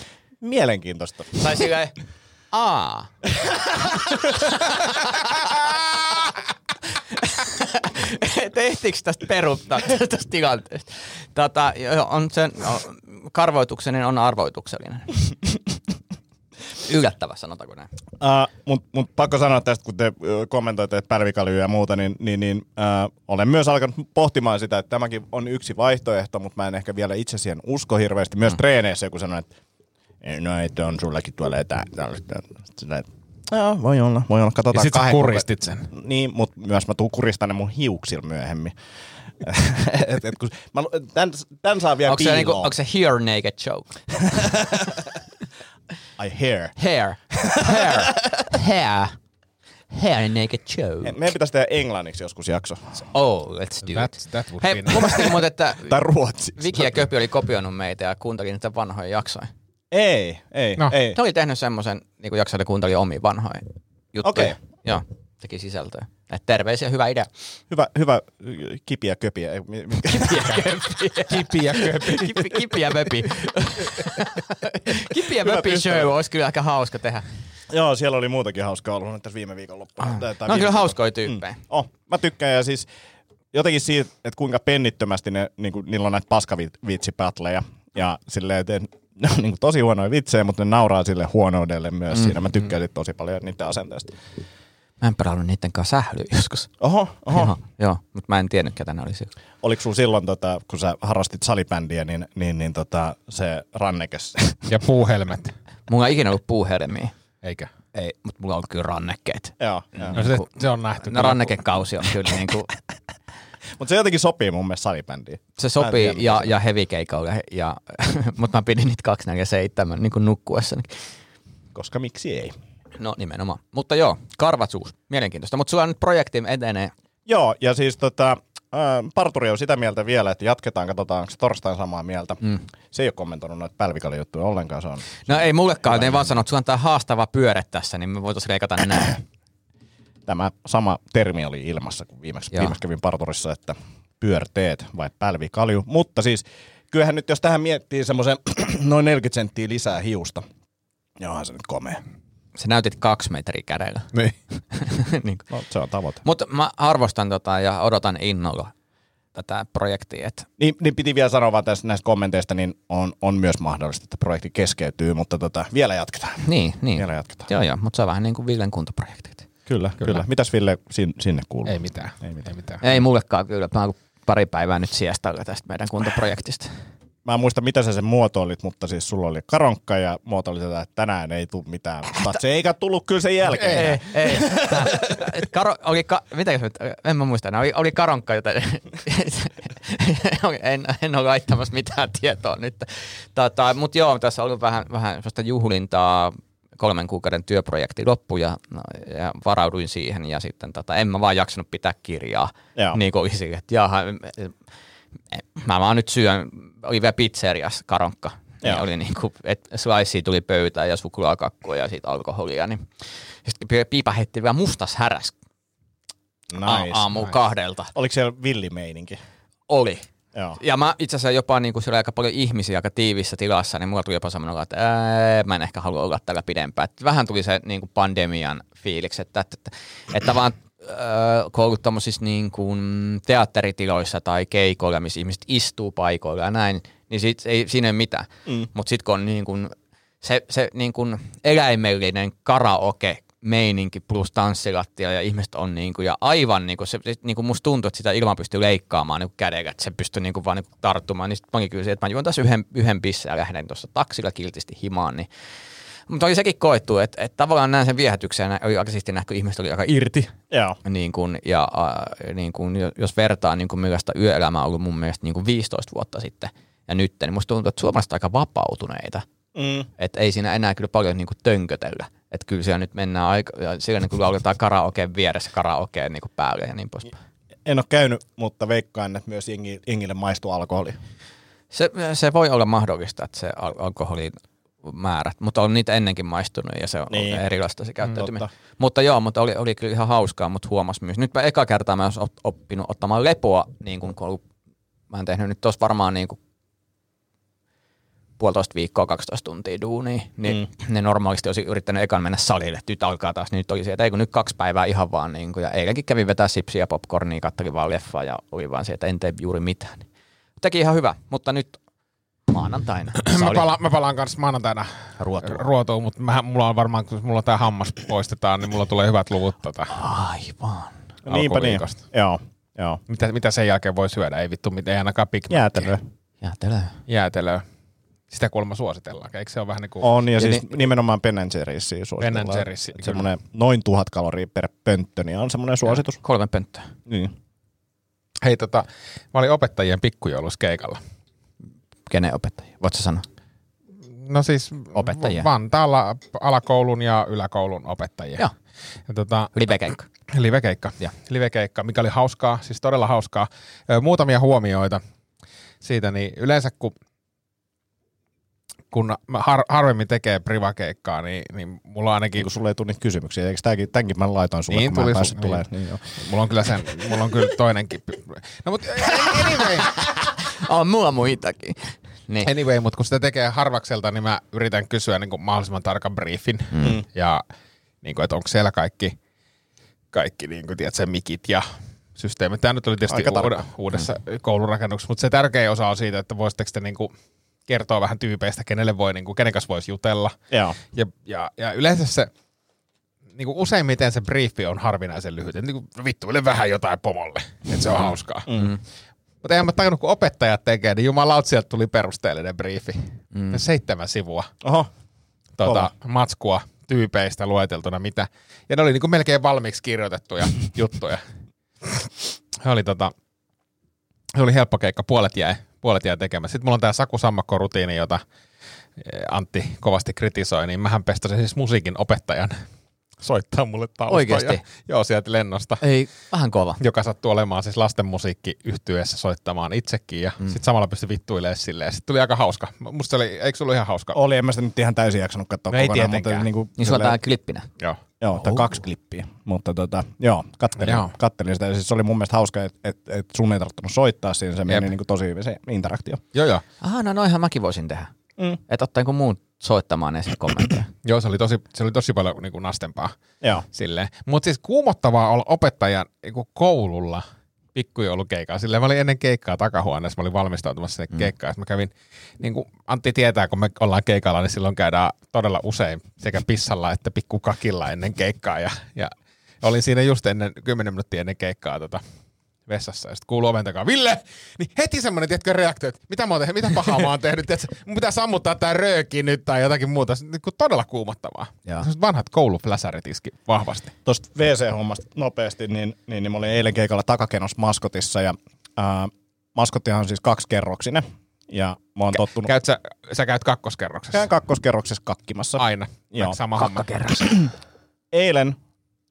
mielenkiintoista. tai silleen, aa. Tehtiinkö tästä peruttaa tästä tilanteesta? Joo, on sen, no, karvoitukseni on arvoituksellinen. Yllättävä, sanotaanko näin. Uh, Mutta mut pakko sanoa tästä, kun te kommentoitte pälvikalyä ja muuta, niin, niin, niin uh, olen myös alkanut pohtimaan sitä, että tämäkin on yksi vaihtoehto, mutta mä en ehkä vielä itse siihen usko hirveästi. Myös mm. treeneissä joku sanoi, että "Ei, no, että on sullakin tuolla etä. tällaista." Sillä, että, Joo, voi olla, voi olla. Ja Katsotaan sit sä kahden kuristit sen. Niin, mutta myös mä tuun kuristan ne mun hiuksilla myöhemmin. et, et, kun, mä, tän, tän saa vielä Onko se, niinku, onko se here naked joke? I hear. Hair. Hair. Hair. Hair naked joke. Meidän pitäisi tehdä englanniksi joskus jakso. Oh, let's do That, it. that would Hei, be huomasin muuten, että Tai ruotsi. Viki ja Köpi oli kopioinut meitä ja kuuntelin niitä vanhoja jaksoja. Ei, ei, No. ei. Ne oli tehnyt semmoisen niin jakson, että kuunteli omia vanhoja juttuja. Okei. Joo, teki sisältöä. Et terveisiä, hyvä idea. Hyvä, hyvä kipiä köpiä. Mi- mitkä- kipiä köpi. Kipi, kipiä möpi. kipiä möpi show olisi kyllä aika hauska tehdä. Joo, siellä oli muutakin hauskaa ollut tässä viime viikon loppuna. Ah. Tai- tai Ne on kyllä hauskoja tyyppejä. Mm. Oh, mä tykkään ja siis jotenkin siitä, että kuinka pennittömästi ne, niinku, niillä on näitä paskavitsipätlejä. Ja silleen, että ne on niinku tosi huonoja vitsejä, mutta ne nauraa sille huonoudelle myös Mm. siinä. Mä tykkään siitä tosi paljon niiden asenteesta. Mä en pelannut niiden kanssa sählyä joskus. Oho, oho. Joo, joo mutta mä en tiennyt, ketä ne oli silloin. Oliko sulla silloin, tota, kun sä harrastit salibändiä, niin, niin, niin tota, se rannekes? Ja puuhelmet. Mulla ei ikinä ollut puuhelmiä. Eikä. Ei, mutta mulla on ollut kyllä rannekkeet. Joo, joo. No se, se on nähty. No rannekekausi on kyllä niin kuin, Mutta se jotenkin sopii mun mielestä salibändiin. se sopii tiedä, ja, se ja heavy keikalle, ja, mutta mä pidin niitä 247 niin kuin nukkuessani. Koska miksi ei? No nimenomaan. Mutta joo, karvatsuus, mielenkiintoista. Mutta sulla nyt projekti etenee. Joo, ja siis tota, parturi on sitä mieltä vielä, että jatketaan, katsotaan, onko se torstain samaa mieltä. Mm. Se ei ole kommentoinut noita pälvikalijuttuja ollenkaan, se on No ei mullekaan, ne vaan sanoo, että sulla on tää haastava pyöre tässä, niin me voitaisiin leikata näin. Tämä sama termi oli ilmassa, kun viimeksi, Joo. viimeksi kävin parturissa, että pyörteet vai pälvikalju. Mutta siis kyllähän nyt, jos tähän miettii semmoisen noin 40 senttiä lisää hiusta, niin onhan se nyt komea. Sä näytit kaksi metriä kädellä. Niin. niin. No, se on tavoite. Mutta mä arvostan tota ja odotan innolla tätä projektia. Et Niin, niin piti vielä sanoa vaan tästä näistä kommenteista, niin on, on myös mahdollista, että projekti keskeytyy, mutta tota, vielä jatketaan. niin, niin. Vielä jatketaan. Joo, joo, mutta se on vähän niin kuin Villen kuntoprojektit. Kyllä, kyllä. kyllä. Mitäs Ville sin, sinne kuuluu? Ei mitään. Ei mitään. Ei mitään. Ei mullekaan kyllä, mä oon pari päivää nyt siestalla tästä meidän kuntoprojektista. Mä en muista, mitä sä sen muotoilit, mutta siis sulla oli karonkka ja muotoili tätä, että tänään ei tule mitään. Mutta se eikä tullut kyllä sen jälkeen. Ei, ei. Tää- Karo, oli, ka, mitä jos nyt, en mä muista enää, oli, oli karonkka, joten en, en ole laittamassa mitään tietoa nyt. Tota, Mutta joo, tässä on ollut vähän, vähän sellaista juhlintaa, kolmen kuukauden työprojekti loppu ja, no, ja varauduin siihen ja sitten tota, en mä vaan jaksanut pitää kirjaa. Joo. Niin kuin sille, että jaha, mä vaan nyt syön, oli vielä pizzeriassa karonkka. Niin oli niin kuin, että slicea tuli pöytään ja suklaakakkua ja sitten alkoholia. Niin. Sitten piipa heitti vielä mustas häräs nice, aamu nice. kahdelta. Oliko siellä villimeininki? Oli. Joo. Ja mä itse asiassa jopa niin kuin siellä oli aika paljon ihmisiä aika tiivissä tilassa, niin mulla tuli jopa semmoinen, että ää, mä en ehkä halua olla täällä pidempään. Et vähän tuli se niin kuin pandemian fiiliksi, että, että, että, että vaan ollut tommosissa niin kuin teatteritiloissa tai keikoilla, missä ihmiset istuu paikoilla ja näin, niin sit ei, siinä ei ole mitään. Mm. Mutta sitten kun on niin kuin se, se niin kuin eläimellinen karaoke meininki plus tanssilattia ja ihmiset on niin kuin, ja aivan niin kuin, se, niin kuin musta tuntuu, että sitä ilman pystyy leikkaamaan niin kädellä, että se pystyy niin kuin vaan niin kuin tarttumaan, niin sitten kyllä se, että mä juon tässä yhden, yhden pissen ja lähden tuossa taksilla kiltisti himaan, niin mutta oli sekin koettu, että, että tavallaan näin sen viehätyksen oli aika siisti kun ihmiset oli aika irti. Joo. Niin kun, ja äh, niin kun, jo- jos vertaa niin kun millaista yöelämää on ollut mun mielestä niin kun 15 vuotta sitten ja nyt, niin musta tuntuu, että suomalaiset aika vapautuneita. Mm. Että ei siinä enää kyllä paljon niin kuin tönkötellä. Että kyllä siellä nyt mennään aika, ja siellä niin kuin lauletaan karaokeen vieressä karaokeen niin kuin päälle ja niin poispäin. En ole käynyt, mutta veikkaan, että myös jengi, jengille maistuu alkoholi. Se, se voi olla mahdollista, että se al- alkoholin määrät, mutta on niitä ennenkin maistunut ja se on Niin. erilaista se käyttäytyminen. Totta. Mutta joo, mutta oli, oli kyllä ihan hauskaa, mutta huomas myös. Nyt mä eka kertaa mä op- oppinut ottamaan lepoa, niin kun, kun ollut, mä oon tehnyt nyt tuossa varmaan niin kuin puolitoista viikkoa, 12 tuntia duunia, niin mm. ne normaalisti olisi yrittänyt ekan mennä salille, että nyt alkaa taas, niin nyt oli sieltä, ei kun nyt kaksi päivää ihan vaan, niin kuin, ja eilenkin kävin vetää sipsiä ja popcornia, kattelin vaan leffaa ja oli vaan sieltä, en tee juuri mitään. Teki ihan hyvä, mutta nyt maanantaina. Mä, pala, mä palaan kanssa maanantaina Ruotuun. ruotuun, mutta mä, mulla on varmaan, kun mulla tää hammas poistetaan, niin mulla tulee hyvät luvut tota, Aivan. Niinpä niin. Joo. Joo. Mitä, mitä sen jälkeen voi syödä? Ei vittu, ei ainakaan Big. Jäätelöä. Jäätelöä. Jäätelöä. Sitä kuulemma suositellaan. Eikö se ole vähän niin kuin... On, ja, Ja siis ni- nimenomaan Ben Jerry'siä suositellaan. Ben Jerry's, kyllä. Semmoinen noin tuhat kaloria per pönttö, niin on semmoinen suositus. Kolme pönttöä. Niin. Hei, tota, mä olin opettajien pikkujoulussa keikalla. Kenen opettajia? Voitko sanoa? No siis Opettajia. Vantaalla alakoulun ja yläkoulun opettajia. Joo. Ja tota, Livekeikka. livekeikka. Joo. livekeikka, mikä oli hauskaa, siis todella hauskaa. Muutamia huomioita siitä, niin yleensä kun, kun mä har, harvemmin tekee privakeikkaa, niin, niin mulla on ainakin Niin kun sulle ei tule niitä kysymyksiä. Eikö tämäkin, tämänkin mä laitoin sulle, Niin, kun mä tuli en su- päässyt niin. tulee. Niin, joo. Mulla on kyllä sen, mulla on kyllä toinenkin. No mut anyway, On mulla muitakin. Niin. anyway mutta kun sitä tekee harvakselta, niin mä yritän kysyä niin kuin mahdollisimman tarkan briefin. Mm. Ja niin kuin, että onko siellä kaikki, kaikki niin kuin, tiedätkö, mikit ja systeemit. Tämä nyt oli tietysti uude, uudessa mm. koulurakennuksessa, mutta se tärkeä osa on siitä, että voisitteko te niin kuin, kertoa vähän tyypeistä, kenelle voi, niin kuin, kenen kanssa voisi jutella. Joo. Ja, ja, ja yleensä se, niin kuin useimmiten se briefi on harvinaisen lyhyt. Niin kuin, vittuille vähän jotain pomolle, että se on hauskaa. Mm. Mutta eihän mä tajunnut, kun opettajat tekee, niin jumalaut sieltä tuli perusteellinen briefi. Mm. Seitsemän sivua Oho, tuota, matskua tyypeistä lueteltuna, mitä. Ja ne oli niin kuin melkein valmiiksi kirjoitettuja juttuja. Se oli, tota, se oli helppo keikka, puolet jäi, puolet jäi tekemässä. Sitten mulla on tämä Saku Sammakko-rutiini, jota eh, Antti kovasti kritisoi, niin mähän pestasin siis musiikin opettajan soittaa mulle taustaa. Oikeesti? Ja, joo, sieltä lennosta. Ei, vähän kova. Joka sattuu olemaan siis lastenmusiikki yhtyessä soittamaan itsekin ja mm. sitten samalla pystyi vittuilemaan silleen. Sitten tuli aika hauska. Musta se oli, eikö se ollut ihan hauska? oli, en mä sitä nyt ihan täysin jaksanut katsoa No ei kokonaan, tietenkään. mutta niin kuin, Niin sulla on tää klippinä. Joo. Joo, tai kaksi klippiä, mutta tota, joo, kattelin, Joo. kattelin sitä. Ja siis se oli mun mielestä hauska, että et, et sun ei tarvittanut soittaa siinä, se meni Jep. niin kuin tosi hyvin se interaktio. Joo, joo. Aha, no noihan mäkin voisin tehdä. Mm. Että ottaa jonkun muun soittamaan sitten kommentteja. Joo, se oli tosi, se oli tosi paljon niin kuin nastempaa. Joo. Silleen. Mutta siis kuumottavaa olla opettajan niin kuin koululla pikkujoulukeikkaa. Silleen mä olin ennen keikkaa takahuoneessa, mä olin valmistautumassa sinne mm. keikkaan. Sitten mä kävin, niin kuin Antti tietää, kun me ollaan keikalla, niin silloin käydään todella usein sekä pissalla että pikkukakilla ennen keikkaa. Ja, ja olin siinä just ennen, 10 minuuttia ennen keikkaa tota, vessassa. Ja sitten kuuluu oven takaa, Ville! Niin heti semmoinen, tiedätkö, reaktio, että mitä, mä oon tehnyt, mitä pahaa mä oon tehnyt, tiedätkö, mun pitää sammuttaa tää rööki nyt tai jotakin muuta. Se, Niin kuin todella kuumottavaa. Sellaiset vanhat koulufläsärit iski vahvasti. Tuosta WC-hommasta nopeasti, niin, niin, niin mä olin eilen keikalla takakenos maskotissa ja ää, maskottihan on siis kaksikerroksinen. Ja mä oon tottunut... Käyt sä, sä käyt kakkoskerroksessa? Käyn kakkoskerroksessa kakkimassa. Aina. Joo. Sama homma. Eilen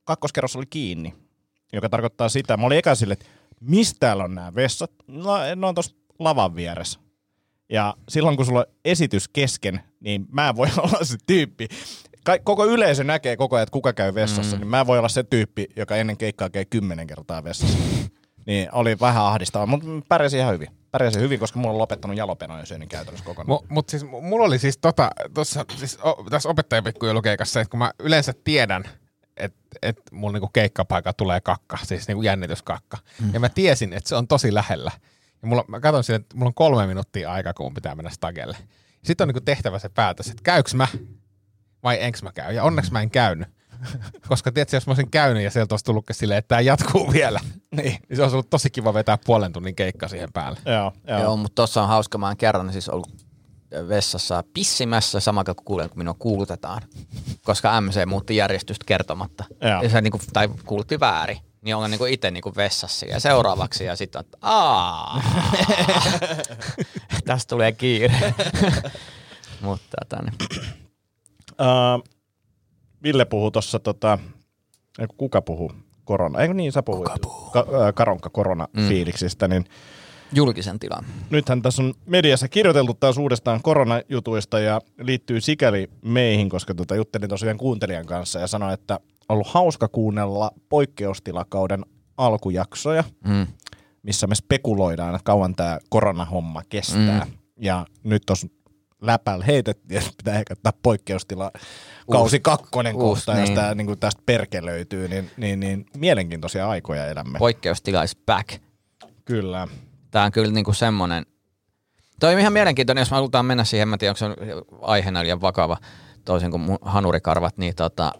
kakkoskerros oli kiinni, joka tarkoittaa sitä, mä olin eka sille, että mistä täällä on nämä vessat? No, ne on tuossa lavan vieressä. Ja silloin kun sulla on esitys kesken, niin mä voi olla se tyyppi. Ka- koko yleisö näkee koko ajan, että kuka käy vessassa, mm. niin mä voi olla se tyyppi, joka ennen keikkaa käy kymmenen kertaa vessassa. niin oli vähän ahdistavaa, mutta pärjäsin ihan hyvin. Pärjäsin hyvin, koska mulla on lopettanut jalopeno ja syönin käytännössä kokonaan. Mu, mut siis mu- mulla oli siis tota, tossa, siis o, tässä opettajapikkujoulukeikassa, että kun mä yleensä tiedän, että et mulla niinku keikkapaikka tulee kakka, siis niinku jännityskakka. Mm. Ja mä tiesin, että se on tosi lähellä. Ja mulla, mä katson sille, että mulla on kolme minuuttia aikaa, kun mun pitää mennä stagelle. Sitten on niinku tehtävä se päätös, että käyks mä vai enks mä käy. Ja onneksi mä en käynyt. Koska tiedätkö, jos mä olisin käynyt ja sieltä olisi tullutkin silleen, että tämä jatkuu vielä, niin. niin se olisi ollut tosi kiva vetää puolen tunnin keikka siihen päälle. Joo, joo. Joo, mutta tuossa on hauska. Mä oon kerran siis ollut vessassa pissimässä samalla kun kuulen, kun minua kuulutetaan. Koska MC muutti järjestystä kertomatta. Joo. Ja se niinku, tai kuulutti väärin. Niin olen niinku itse niinku vessassa ja seuraavaksi ja sitten että aa, tästä tulee kiire. mutta niin. Uh, Ville puhuu tuossa, tota, kuka puhuu? Korona. Eikö niin, sä puhuit. Ka- Karonka koronafiiliksistä, niin julkisen tilan. nythän tässä on mediassa kirjoiteltu taas uudestaan koronajutuista ja liittyy sikäli meihin, koska tota, juttelin tosiaan kuuntelijan kanssa ja sanoin, että on ollut hauska kuunnella poikkeustilakauden alkujaksoja, Mm. missä me spekuloidaan, että kauan tämä koronahomma kestää. Mm. Ja nyt tuossa läpällä heitettiin, että pitää ehkä ottaa poikkeustila kausi kakkonen uusi, kohta, jos niin. tää, niin tästä perkelöityy, niin, niin, niin mielenkiintoisia aikoja elämme. Poikkeustila is back. Kyllä. Tämä on kyllä niinku semmoinen, toi on ihan mielenkiintoinen, jos me halutaan mennä siihen, mä en tiedä, onko se on aiheena liian vakava, toisin kuin mun hanurikarvat, niin tota,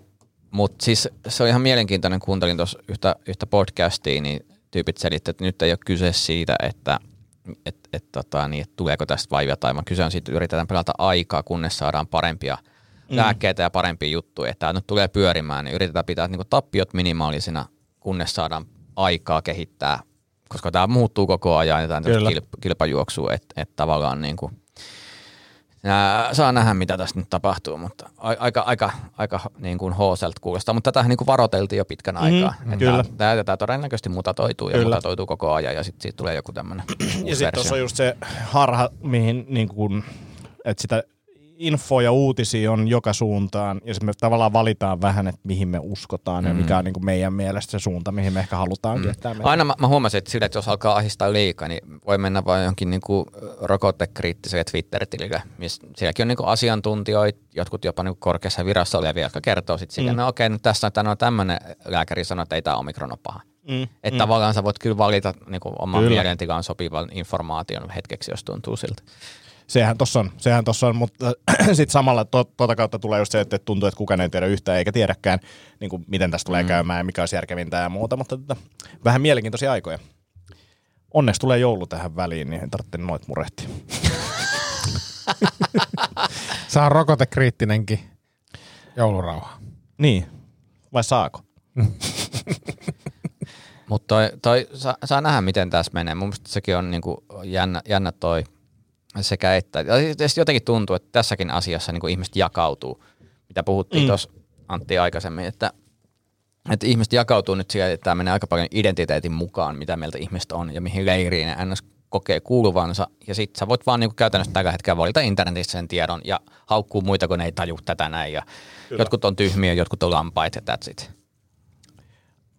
mutta siis se on ihan mielenkiintoinen, kuuntelin tuossa yhtä, yhtä podcastia, niin tyypit selitti, että nyt ei ole kyse siitä, että et, et, tota, niin, et tuleeko tästä vaivia tai vaan kyse on siitä, että yritetään pelata aikaa, kunnes saadaan parempia mm. lääkkeitä ja parempia juttuja. Että tämä nyt tulee pyörimään, niin yritetään pitää niinku tappiot minimaalisina, kunnes saadaan aikaa kehittää, koska tämä muuttuu koko ajan ja tämä kilp, kilpajuoksu, että et tavallaan niinku, Nää, saa nähdä, mitä tässä nyt tapahtuu, mutta aika, aika, aika niin kuin hooselta kuulostaa, mutta tätä niin kuin varoteltiin jo pitkän aikaa. Mm, että kyllä. Tämä, tämä todennäköisesti mutatoituu ja Kyllä. mutatoituu koko ajan ja sitten siitä tulee joku tämmöinen Ja sitten tuossa on just se harha, mihin niin kuin, että sitä info ja uutisia on joka suuntaan, ja me tavallaan valitaan vähän, että mihin me uskotaan, mm. ja mikä on niin kuin meidän mielestä se suunta, mihin me ehkä halutaankin. Mm. Että Aina mä, mä huomasin, että sillä, että jos alkaa ahistaa liikaa, niin voi mennä vain jonkin niin kuin rokotekriittiselle Twitter-tilille, missä sielläkin on niin kuin asiantuntijoita, jotkut jopa niin kuin korkeassa virassa olevia, jotka kertoo sitten sille, mm. no okei, nyt tässä on, on tämmöinen lääkäri sanoo, että ei tämä omikron ole paha. Mm. Että mm. tavallaan sä voit kyllä valita niin kuin oman mielentilaan sopivan informaation hetkeksi, jos tuntuu siltä. Sehän tossa on, sehän tossa on mutta sitten samalla to, tuota kautta tulee just se, että tuntuu, että kukaan ei tiedä yhtään eikä tiedäkään, niin kuin miten tästä tulee mm. käymään ja mikä olisi järkevintä ja muuta, mutta tota, vähän mielenkiintoisia aikoja. Onneksi tulee joulu tähän väliin, niin ei tarvitse noit murehtia. Saa rokotekriittinenkin joulurauha. Niin, vai saako? Mutta toi, toi, saa, saa nähdä, miten tässä menee. Mun mielestä sekin on niinku jännä, jännä toi sekä että. Ja jotenkin tuntuu, että tässäkin asiassa niinku ihmiset jakautuu. Mitä puhuttiin mm. tuossa Antti aikaisemmin, että, että ihmiset jakautuu nyt siihen, että tämä menee aika paljon identiteetin mukaan, mitä mieltä ihmiset on ja mihin leiriin ne ns kokee kuuluvansa. Ja sitten sä voit vaan niinku käytännössä tällä hetkellä valita internetissä sen tiedon ja haukkuu muita, kun ne ei taju tätä näin. Ja jotkut on tyhmiä, jotkut on lampaita ja that's it.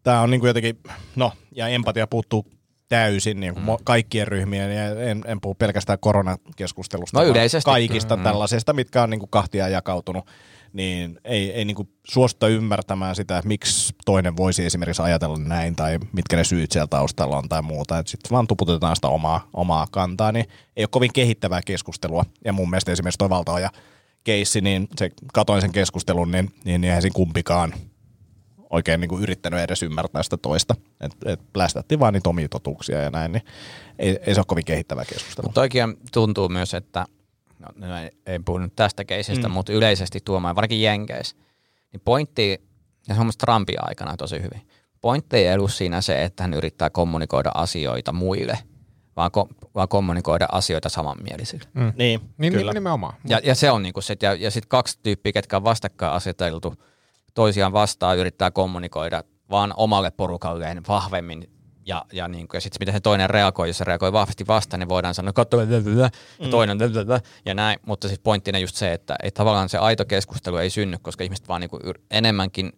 Tämä on niin kuin jotenkin, no, ja empatia puuttuu täysin niin kuin mm. kaikkien ryhmien, ja en, en puhu pelkästään koronakeskustelusta, No vaan yleisesti. kaikista Mm. tällaisesta, mitkä on niin kuin kahtia jakautunut, niin ei, ei niin kuin suosta ymmärtämään sitä, että miksi toinen voisi esimerkiksi ajatella näin, tai mitkä ne syyt siellä taustalla on tai muuta. Sitten vaan tuputetaan sitä omaa, omaa kantaa, niin ei ole kovin kehittävää keskustelua. Ja mun mielestä esimerkiksi toi valtaoja keissi, niin se, katoin sen keskustelun, niin, niin eihän siinä kumpikaan oikein niin kuin yrittänyt edes ymmärtää sitä toista. Että et plästättiin vaan niitä omia totuuksia ja näin, niin ei, ei se ole kovin kehittävää keskustelua. Toikin tuntuu myös, että, no, no ei, ei puhu nyt tästä keisistä, mm. mutta yleisesti tuomaan, varsinkin Jenkeissä, niin pointti, ja se on Trumpin aikana tosi hyvin, pointti ei ollut siinä se, että hän yrittää kommunikoida asioita muille, vaan, ko- vaan kommunikoida asioita samanmielisille. Mm. Niin, Niin, kyllä. niin nimenomaan. Ja, ja se on niinku se, ja, ja sitten kaksi tyyppiä, ketkä on vastakkain aseteltu toisiaan vastaan, yrittää kommunikoida vaan omalle porukalleen vahvemmin. Ja, ja, niinku, ja sitten miten se toinen reagoi, jos se reagoi vahvasti vastaan, niin voidaan sanoa, katso, ja toinen, ja näin. Mutta siis pointtina just se, että, että tavallaan se aito keskustelu ei synny, koska ihmiset vaan niinku yr- enemmänkin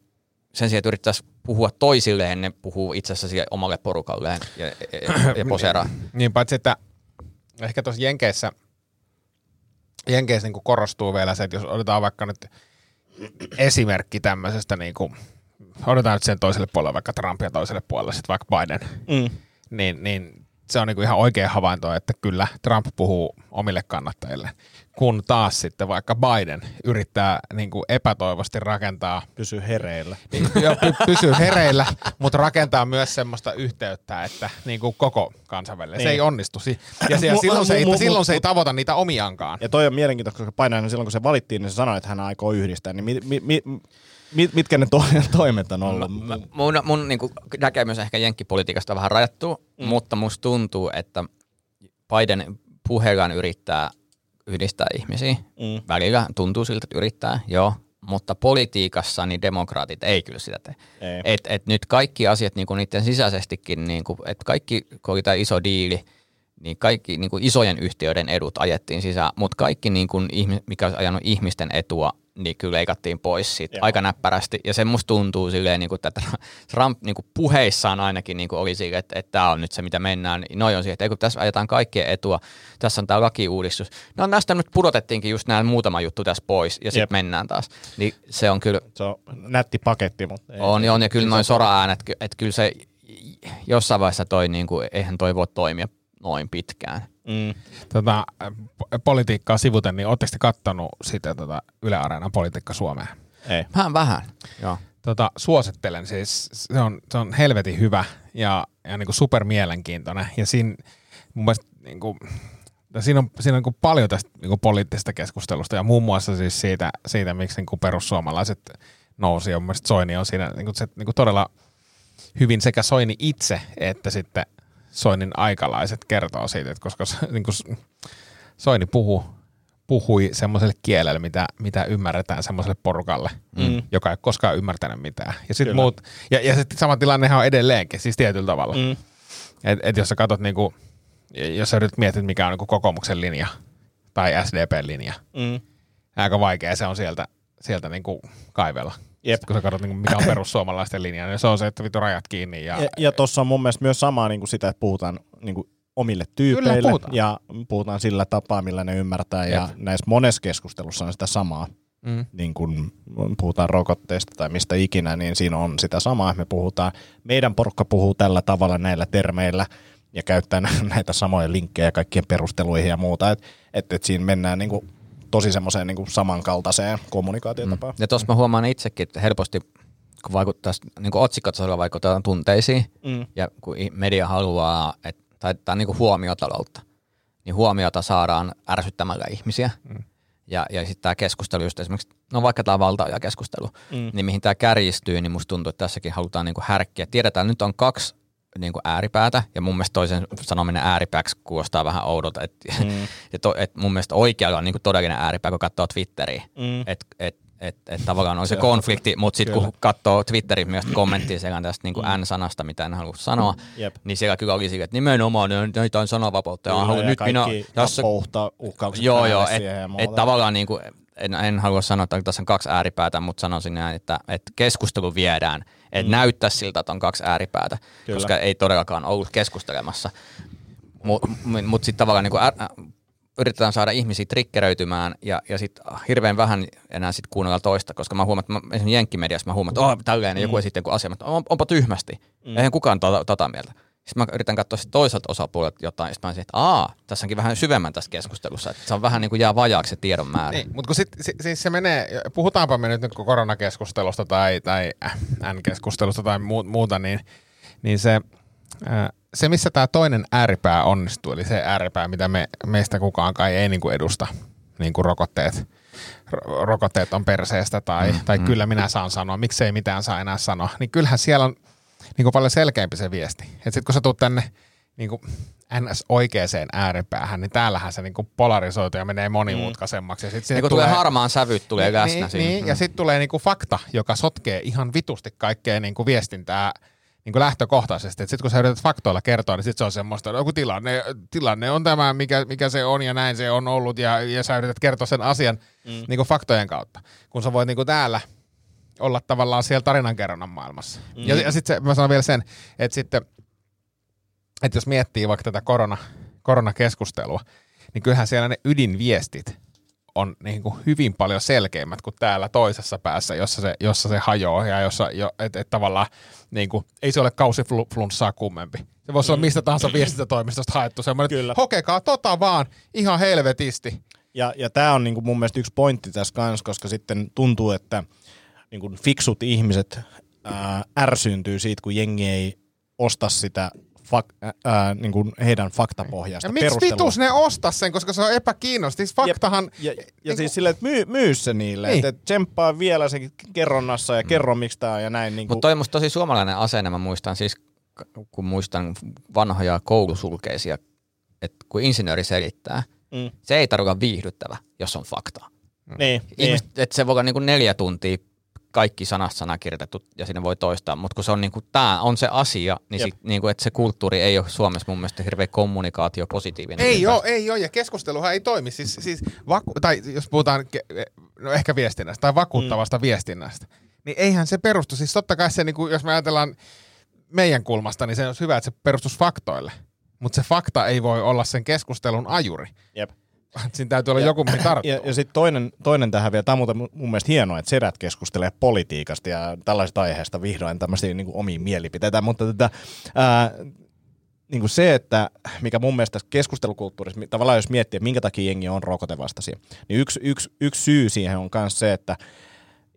sen sijaan, että yrittäisi puhua toisilleen, ne puhuu itse asiassa siihen omalle porukalleen ja, ja, ja, ja poseraa. Niin paitsi, että ehkä tuossa Jenkeissä, Jenkeissä niin korostuu vielä se, että jos otetaan vaikka nyt esimerkki tämmöisestä, niin kuin, otetaan nyt sen toiselle puolelle vaikka Trump ja toiselle puolelle sitten vaikka Biden, Mm. niin, niin se on niin kuin ihan oikea havainto, että kyllä Trump puhuu omille kannattajille, kun taas sitten vaikka Biden yrittää niin kuin epätoivosti rakentaa Pysy hereillä. niin, py- pysyy hereillä, mutta rakentaa myös semmoista yhteyttä, että niin kuin koko kansainvälinen. Se Niin. ei onnistu. Ja, se, silloin, se ei, silloin se ei tavoita niitä omiankaan. Ja toi on mielenkiintoista, koska Painainen silloin kun se valittiin, niin se sanoi, että hän aikoo yhdistää. Niin mi, mi, mi, mit, mitkä ne to, toimet on ollut? Mun, mun niin näkemys ehkä jenkkipolitiikasta on vähän rajattu, mm. mutta musta tuntuu, että Biden puheellaan yrittää yhdistää ihmisiä. Mm. Välillä tuntuu siltä, että yrittää, joo. Mutta politiikassa niin demokraatit ei kyllä sitä tee. Ei. Et, et nyt kaikki asiat niin kuin niiden sisäisestikin, niin kuin, että kaikki, kun oli tämä iso diili, niin kaikki niin kuin isojen yhtiöiden edut ajettiin sisään, mutta kaikki, niin kuin, mikä olisi ajanut ihmisten etua, niin kyllä leikattiin pois siitä Joo. aika näppärästi. Ja se musta tuntuu silleen, niin kuin, että Trump niin kuin puheissaan ainakin niin kuin oli silleen, että, että tämä on nyt se, mitä mennään. Noi on siihen, että ei, kun tässä ajetaan kaikkien etua, tässä on tämä lakiuudistus. No näistä nyt pudotettiinkin just nämä muutama juttu tässä pois, ja sitten mennään taas. Niin se on kyllä, Se on nätti paketti, mutta ei, on, on ja kyllä noin sora-äänet, että kyllä se jossain vaiheessa toi, niin kuin, eihän toi voi toimia noin pitkään. Mm. Tota, po- politiikkaa sivuten, niin ootteko te kattonut sitä tota Yle Areenan politiikka Suomeen? Ei. Vähän vähän, joo. Tota, suosittelen, siis se on, se on helvetin hyvä ja, ja niin kuin super mielenkiintoinen. Ja siinä mun mielestä niin kuin, siinä on, siinä on niin kuin paljon tästä niin kuin poliittisesta keskustelusta ja muun muassa siis siitä, siitä miksi niin kuin perussuomalaiset nousi. Ja mun mielestä Soini on siinä niin kuin se, niin kuin todella hyvin sekä Soini itse että sitten Soinin aikalaiset kertoo siitä, että koska niin kuin Soini puhuu, puhui semmoiselle kielelle, mitä, mitä ymmärretään semmoiselle porukalle, Mm. joka ei koskaan ymmärtänyt mitään. Ja, sit Kyllä. muut, ja, ja sitten sama tilannehan on edelleenkin, siis tietyllä tavalla. Mm. Mm. Et, et jos sä katsot, niinku, jos sä nyt mietit, mikä on niinku kokoomuksen linja tai SDPn linja, Mm. aika vaikea se on sieltä, sieltä niinku kaivella. Jep. Sitten kun sä katsot, niinku, mikä on perussuomalaisten linja, niin se on se, että vittu rajat kiinni. Ja, Ja, ja tuossa on mun mielestä myös samaa niin kuin sitä, että puhutaan niin kuin omille tyypeille puhutaan. ja puhutaan sillä tapaa, millä ne ymmärtää. Ja Jep. näissä monessa keskustelussa on sitä samaa. mm. Niin kun puhutaan rokotteista tai mistä ikinä, niin siinä on sitä samaa. Me puhutaan, meidän porukka puhuu tällä tavalla näillä termeillä ja käyttää näitä samoja linkkejä kaikkien perusteluihin ja muuta. Että et, et siinä mennään niin kuin tosi semmoiseen niin kuin samankaltaiseen kommunikaatiotapaan. Ja tuossa mä huomaan itsekin, että helposti kun vaikuttaa, niin kuin otsikkotasolla vaikuttaa tunteisiin, Mm. ja kun media haluaa, että, tai tämä on niin kuin huomiotaloutta, niin huomiota saadaan ärsyttämällä ihmisiä. Mm. Ja, ja sitten tämä keskustelu, just esimerkiksi, no vaikka tämä valtaaja keskustelu, mm. niin mihin tämä kärjistyy, niin musta tuntuu, että tässäkin halutaan niin kuin härkkiä. Tiedetään, että nyt on kaksi niin kuin ääripäätä, ja mun mielestä toisen sanominen ääripääksi kuulostaa vähän oudolta. Et, mm. ja to, et mun mielestä oikealla on niin kuin todellinen ääripää, kun katsoo Twitteriä. Mm. Että et, et, et tavallaan on se, konflikti, mutta sitten kun katsoo Twitterin myös kommenttia siellä tästä niin kuin N-sanasta, mitä en halua sanoa, Jep. niin siellä kyllä oli sille, että nimenomaan näitä on sananvapautta. Ja, Kyllä, haluan, ja nyt minä, tässä, uhkaukset joo, joo, et muuta. tavallaan niin kuin, en, en halua sanoa, että tässä on kaksi ääripäätä, mutta sanoisin näin, että, että keskustelu viedään, että mm. näyttää siltä, että on kaksi ääripäätä, Kyllä. koska ei todellakaan ollut keskustelemassa. Mutta mut sitten tavallaan niin kuin yritetään saada ihmisiä triggeröitymään ja, ja sitten hirveän vähän enää sit kuunnella toista, koska mä huomaan, että mä, esimerkiksi Jenkkimediassa mä huomaan, että oh, tällainen joku esitti joku asia, mutta on, onpa tyhmästi. Mm. Eihän kukaan tota, tota mieltä. Sitten mä yritän katsoa sit toiselta osapuolelta jotain, sitten mä olisin, että aa, tässä onkin vähän syvemmän tässä keskustelussa, että se on vähän niin kuin jää vajaaksi se tiedon määrä. Niin, mutta kun sit, si, siis se menee, puhutaanpa me nyt kuin koronakeskustelusta tai, tai N-keskustelusta tai muu, muuta, niin, niin se, ää, se, missä tämä toinen ääripää onnistuu, eli se ääripää, mitä me, meistä kukaan kai ei niin kuin edusta, niin kuin rokotteet, ro- rokotteet on perseestä tai, mm, tai mm. kyllä minä saan sanoa, miksei mitään saa enää sanoa, niin kyllähän siellä on niin kuin paljon selkeämpi se viesti. Että sitten kun sä tulet tänne niin kuin ns. oikeaan ääripäähän, niin täällähän se niin kuin polarisoituu ja menee monimutkaisemmaksi. Ja sit sinne niin kun tulee harmaan sävyt, tulee läsnä niin, siinä. niin, ja sitten tulee niinku fakta, joka sotkee ihan vitusti kaikkea niinku viestintää niinku lähtökohtaisesti. Sitten kun sä yrität faktoilla kertoa, niin sitten se on semmoista, että joku tilanne, tilanne on tämä, mikä, mikä se on ja näin se on ollut, ja, ja sä yrität kertoa sen asian mm. niinku faktojen kautta. Kun sä voit niinku täällä olla tavallaan siellä tarinankerronnan maailmassa. Mm. Ja, ja sitten mä sanon vielä sen, että sitten, että jos miettii vaikka tätä korona, koronakeskustelua, niin kyllähän siellä ne ydinviestit on niin kuin hyvin paljon selkeimmät kuin täällä toisessa päässä, jossa se, jossa se hajoaa ja jossa jo, et, et tavallaan niin kuin, ei se ole kausiflunssaa kummempi. Se voisi olla mistä tahansa viestintätoimistosta haettu semmoinen, että hokekaa tota vaan ihan helvetisti. Ja, ja tämä on niinku mun mielestä yksi pointti tässä kanssa, koska sitten tuntuu, että niinku fiksut ihmiset ää, ärsyyntyy siitä, kun jengi ei osta sitä fak, ää, niinku heidän faktapohjasta Ja miksi vitus ne ostaa sen, koska se on epäkiinnosta. Siis faktahan... Ja, ja, ja niinku- siis silleen, että myy, myy se niille, Niin. niin. että et tsemppaa vielä se kerronnassa ja kerro miksi tää on ja näin. Niin Mutta toi on musta tosi suomalainen asenne. Mä muistan siis, kun muistan vanhoja koulusulkeisia, että kun insinööri selittää, Mm. se ei tarkoita viihdyttävä, jos on faktaa. niin, niin. Ihmiset, että se voi olla niinku neljä tuntia kaikki sanasta sana kirjoitettu ja sinne voi toistaa, mutta kun se on niinku, tää on se asia, niin Jep. sit, niinku, että se kulttuuri ei ole Suomessa mun mielestä hirveä kommunikaatio positiivinen. Ei ole, ei ole, ja keskusteluhan ei toimi. Siis, siis vaku- tai jos puhutaan no ehkä viestinnästä tai vakuuttavasta mm. viestinnästä, niin eihän se perustu. Siis totta kai se, niin kuin, jos me ajatellaan meidän kulmasta, niin se olisi hyvä, että se perustus faktoille. Mutta se fakta ei voi olla sen keskustelun ajuri. Jep. Siinä täytyy olla joku, mihin tarttuu. Ja, ja sitten toinen, toinen tähän vielä, tämä on muuten mun mielestä hienoa, että sedät keskustelee politiikasta ja tällaisista aiheista vihdoin tämmöisiä niin omia mielipiteitä, mutta tätä, ää, niin kuin se, että mikä mun mielestä tässä keskustelukulttuurissa, tavallaan jos miettii, että minkä takia jengi on rokotevastaisia, niin yksi, yksi, yksi syy siihen on myös se, että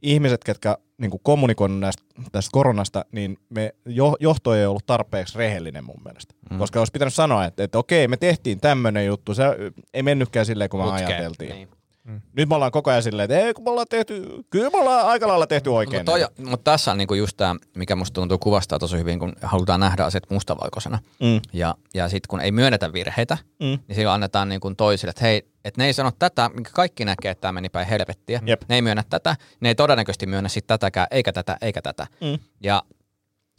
ihmiset, ketkä niin kuin kommunikoinut näistä, tästä koronasta, niin me jo, johto ei ollut tarpeeksi rehellinen mun mielestä. Mm. Koska olisi pitänyt sanoa, että, että okei, me tehtiin tämmöinen juttu, se ei mennytkään silleen, kun me Putkeen. ajateltiin. Niin. Nyt me ollaan koko ajan silleen, että ei, kun me ollaan tehty, kyllä me ollaan aika lailla tehty oikein. Mutta, toi, mutta tässä on niinku just tämä, mikä musta tuntuu kuvastaa tosi hyvin, kun halutaan nähdä asiat mustavalkoisena. Mm. Ja, ja sitten kun ei myönnetä virheitä, Mm. niin silloin annetaan niinku toisille, että hei, että ne ei sano tätä, minkä kaikki näkee, että tämä meni päin helvettiä. Jep. Ne ei myönnä tätä, ne ei todennäköisesti myönnä sitten tätäkään, eikä tätä, eikä tätä. Mm. Ja,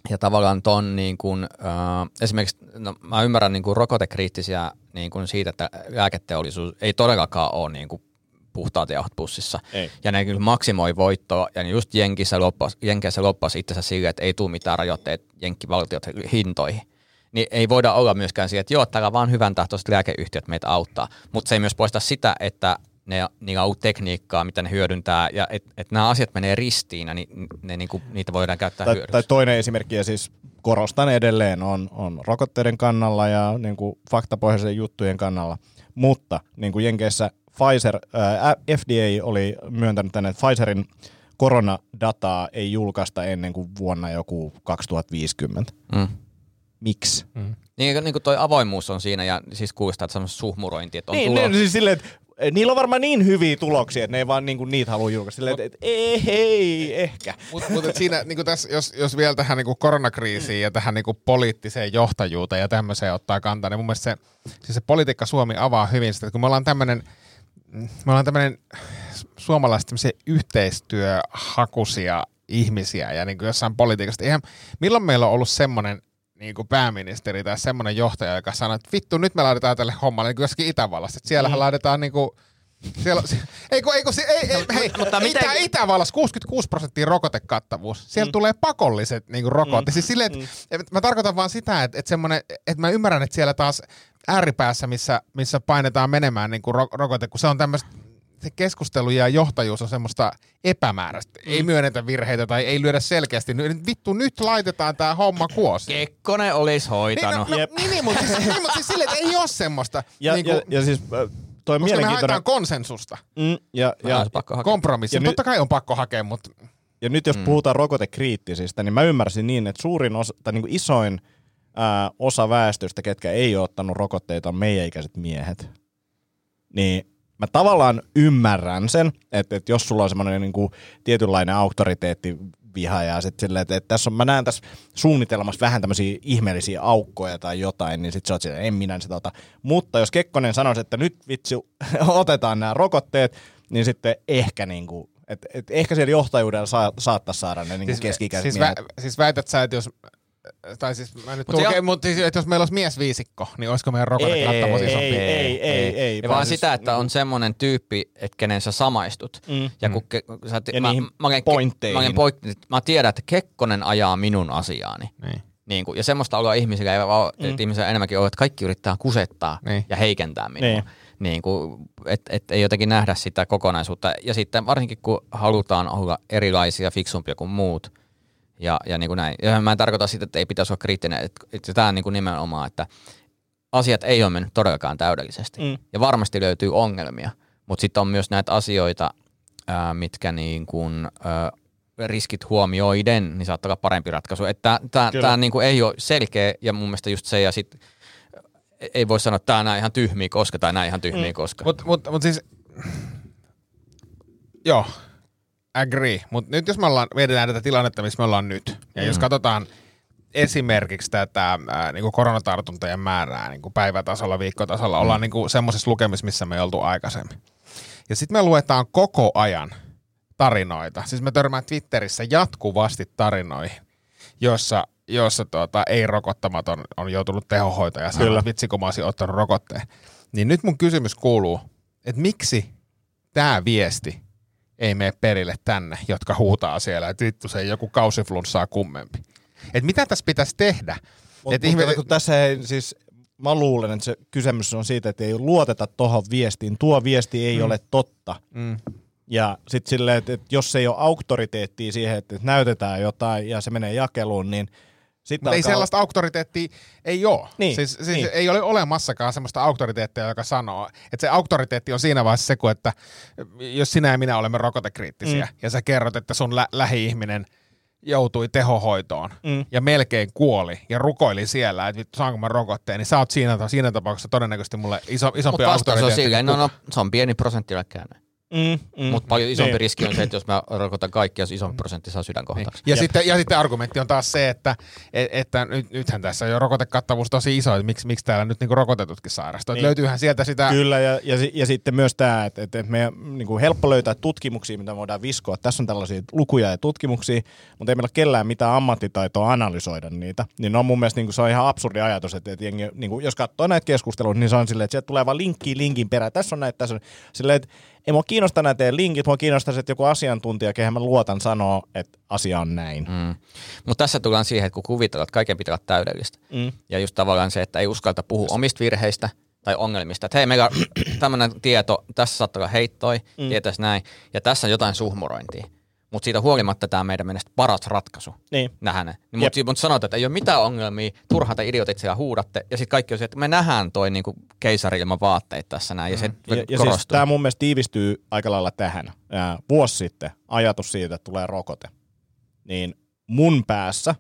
ja tavallaan ton niin kuin, äh, esimerkiksi, no, mä ymmärrän niin kuin rokotekriittisiä niin kuin siitä, että lääketeollisuus ei todellakaan ole niin kuin puhtaat jauhot pussissa. Ei. Ja ne kyllä maksimoi voittoa, ja ne just Jenkissä loppas, Jenkeissä loppasi itsensä sille, että ei tule mitään rajoitteet Jenkkivaltiot hintoihin. Niin ei voida olla myöskään siihen, että joo, täällä vaan hyvän tahtoiset lääkeyhtiöt meitä auttaa. Mutta se ei myös poista sitä, että ne, niillä on uutta tekniikkaa, mitä ne hyödyntää, ja että et nämä asiat menee ristiin, ja ni, ne, niinku, niitä voidaan käyttää Tai, hyödyksi. tai toinen esimerkki, ja siis korostan edelleen, on, on rokotteiden kannalla ja niin kuin faktapohjaisen juttujen kannalla. Mutta niin kuin Jenkeissä Pfizer, ää, FDA oli myöntänyt tänne, että Pfizerin koronadataa ei julkaista ennen kuin vuonna joku 2050. Mm. Miksi? Niin, niin kuin toi avoimuus on siinä ja siis kuulostaa, että semmoista suhmurointia, että on Niin, tulo... ne, siis silleen, että eh, niillä on varmaan niin hyviä tuloksia, että ne ei vaan niinku niitä halua julkaista. Silleen, että et, ei, ei, ehkä. Mutta mut siinä, niin tässä, jos, jos vielä tähän niin koronakriisiin ja tähän niin poliittiseen johtajuuteen ja tämmöiseen ottaa kantaa, niin mun mielestä se, siis se politiikka Suomi avaa hyvin sitä, että kun me ollaan tämmöinen me ollaan tämmöinen suomalaiset yhteistyöhakuisia ihmisiä ja niin kuin jossain politiikasta. Eihän, milloin meillä on ollut semmoinen niin kuin pääministeri tai semmoinen johtaja, joka sanoo, että vittu, nyt me laitetaan tälle hommalle niin kuin jossakin Itävallassa. Että siellähän mm. laitetaan niin kuin, siellä, ei, kun, ei, kun, ei, ei, hei, mutta Itä, miten- Itävallassa 66 prosenttia rokotekattavuus. Siellä mm. tulee pakolliset niin kuin, rokotteet. Mm. Siis silleen, että, mm. mä tarkoitan vaan sitä, että, että, semmoinen, että mä ymmärrän, että siellä taas ääripäässä, missä, missä painetaan menemään niin kuin ro, rokote, kun se on tämmöistä se keskustelu ja johtajuus on semmoista epämääräistä. Mm. Ei myönnetä virheitä tai ei lyödä selkeästi. Nyt, vittu, nyt laitetaan tämä homma kuosi. Kekkonen olisi Niin, no, hoitanut. no, niin, niin, mutta siis, niin, mutta siis silleen, että ei ole semmoista. Ja, niin ja, kuin, ja siis äh, toi on koska me haetaan konsensusta. Mm, ja, Ja, ja. Kompromissi. Ja nyt- Totta kai on pakko hakea, mutta ja nyt jos mm. puhutaan rokotekriittisistä, niin mä ymmärsin niin, että suurin osa, tai niin kuin isoin ää, osa väestöstä, ketkä ei ole ottanut rokotteita, on meidän ikäiset miehet. Niin mä tavallaan ymmärrän sen, että, että jos sulla on semmoinen niin kuin tietynlainen auktoriteetti viha ja sitten silleen, että, että tässä on, mä näen tässä suunnitelmassa vähän tämmöisiä ihmeellisiä aukkoja tai jotain, niin sitten sä oot silleen, en minä sitä ota. Mutta jos Kekkonen sanoisi, että nyt vitsi otetaan nämä rokotteet, niin sitten ehkä niin kuin, et, et ehkä siellä johtajuudella saa, saattaa saada ne niin siis, keski-ikäiset siis, vä, siis väität sä, että jos tai siis mä nyt tulkeen, on- mutta siis, että jos meillä olisi miesviisikko, niin olisiko meidän rokotekattavuus ei, isompi? ei, ei, ei, ei, Ja vaan sitä, että on semmoinen tyyppi, että kenen sä samaistut. Mm. Ja, kun ke, sä, Ja niihin mä, pointteihin. Mä, pointti, mä tiedän, että Kekkonen ajaa minun asiaani. Niin. Niin kuin, ja semmoista oloa ihmisillä ei vaan, mm. että ihmisillä enemmänkin ole, että kaikki yrittää kusettaa Niin. ja heikentää minua. Niin. Niin kuin, et, et ei jotenkin nähdä sitä kokonaisuutta. Ja sitten varsinkin kun halutaan olla erilaisia, fiksumpia kuin muut. Ja, ja niin kuin näin. Ja mä en tarkoita sitä, että ei pitäisi olla kriittinen. Että, tämä on niin kuin nimenomaan, että asiat ei ole mennyt todellakaan täydellisesti. Mm. Ja varmasti löytyy ongelmia. Mutta sitten on myös näitä asioita, ää, mitkä niin kuin, ää, riskit huomioiden, niin saattaa olla parempi ratkaisu. Että tämä niin kuin ei ole selkeä ja mun mielestä just se ja sitten ei voi sanoa, että tämä on näin ihan tyhmiä koska tai näin ihan tyhmiä mm. koska. Mutta mut, mut siis, joo, agree. Mutta nyt jos me ollaan, mietitään tätä tilannetta, missä me ollaan nyt, ja mm. jos katsotaan esimerkiksi tätä ää, niin koronatartuntojen määrää niin kuin päivätasolla, viikkotasolla, mm. ollaan niin kuin semmoisessa lukemissa, missä me ei oltu aikaisemmin. Ja sitten me luetaan koko ajan tarinoita. Siis me törmään Twitterissä jatkuvasti tarinoihin, jossa, jossa tuota, ei-rokottamaton on joutunut tehohoitoon ja sanoo, vitsi kun mä olisin ottanut rokotteen. Niin nyt mun kysymys kuuluu, että miksi tämä viesti ei mene perille tänne, jotka huutaa siellä, että vittu se ei joku kausiflunssaa kummempi. Et mitä tässä pitäisi tehdä? Mut, Et ihme- kun tässä ei siis, mä luulen, että se kysymys on siitä, että ei luoteta tuohon viestiin. Tuo viesti ei mm. ole totta. Mm. Ja sitten silleen, että, että jos ei ole auktoriteettia siihen, että näytetään jotain ja se menee jakeluun, niin sitten Mutta ei sellaista auktoriteettia ei ole. Niin, Siis, siis niin. ei ole olemassakaan sellaista auktoriteettia, joka sanoo, että se auktoriteetti on siinä vaiheessa se, kun että jos sinä ja minä olemme rokotekriittisiä mm. ja sä kerrot, että sun lä- lähi-ihminen joutui tehohoitoon Mm. ja melkein kuoli ja rukoili siellä, että vittu saanko mä rokotteen, niin sä oot siinä, siinä tapauksessa todennäköisesti mulle iso, isompi Mutta vastaus on auktoriteetti. no, no se on pieni prosentti käynyt. Mm, mm, Mutta paljon isompi niin. riski on se, että jos mä rokotan kaikki, jos isompi prosentti saa sydänkohtauksen. Ja sitten, ja sitten argumentti on taas se, että, et- että nyt, nythän tässä on jo rokotekattavuus tosi iso, että miksi, miksi täällä nyt niinku rokotetutkin sairastuu. Niin. Niin. Löytyyhän sieltä sitä... Kyllä, ja, ja, ja sitten myös tämä, että, että meidän niin kuin helppo löytää tutkimuksia, mitä voidaan viskoa. Tässä on tällaisia lukuja ja tutkimuksia, mutta ei meillä ole kellään mitään ammattitaitoa analysoida niitä. Niin on mun mielestä niin kuin, se on ihan absurdi ajatus, että, että jengi, niin kuin, jos katsoo näitä keskusteluita, niin se on silleen, että sieltä tulee vaan linkki linkin perään. Tässä on näitä, tässä on silleen, että ei mua kiinnosta nämä teidän linkit, mua kiinnostaa, että joku asiantuntija, kehen mä luotan, sanoo, että asia on näin. Mm. Mutta tässä tullaan siihen, että kun kuvitellaan, että kaiken pitää olla täydellistä. Mm. Ja just tavallaan se, että ei uskalta puhua omista virheistä tai ongelmista. Että hei, meillä on tämmöinen tieto, tässä saattaa olla heittoi, mm. tietäisi näin, ja tässä on jotain suhmurointia. Mutta siitä huolimatta tämä meidän mielestä paras ratkaisu Niin. nähdä ne. Niin, mutta mut sanotaan, että ei ole mitään ongelmia, turhaa te idiotit siellä huudatte, ja sitten kaikki on se, että me nähdään toi niinku keisari ilman vaatteita tässä näin, ja se Mm. Ja, ja siis tämä mun mielestä tiivistyy aika lailla tähän. Ää, vuosi sitten ajatus siitä, että tulee rokote. Niin mun päässä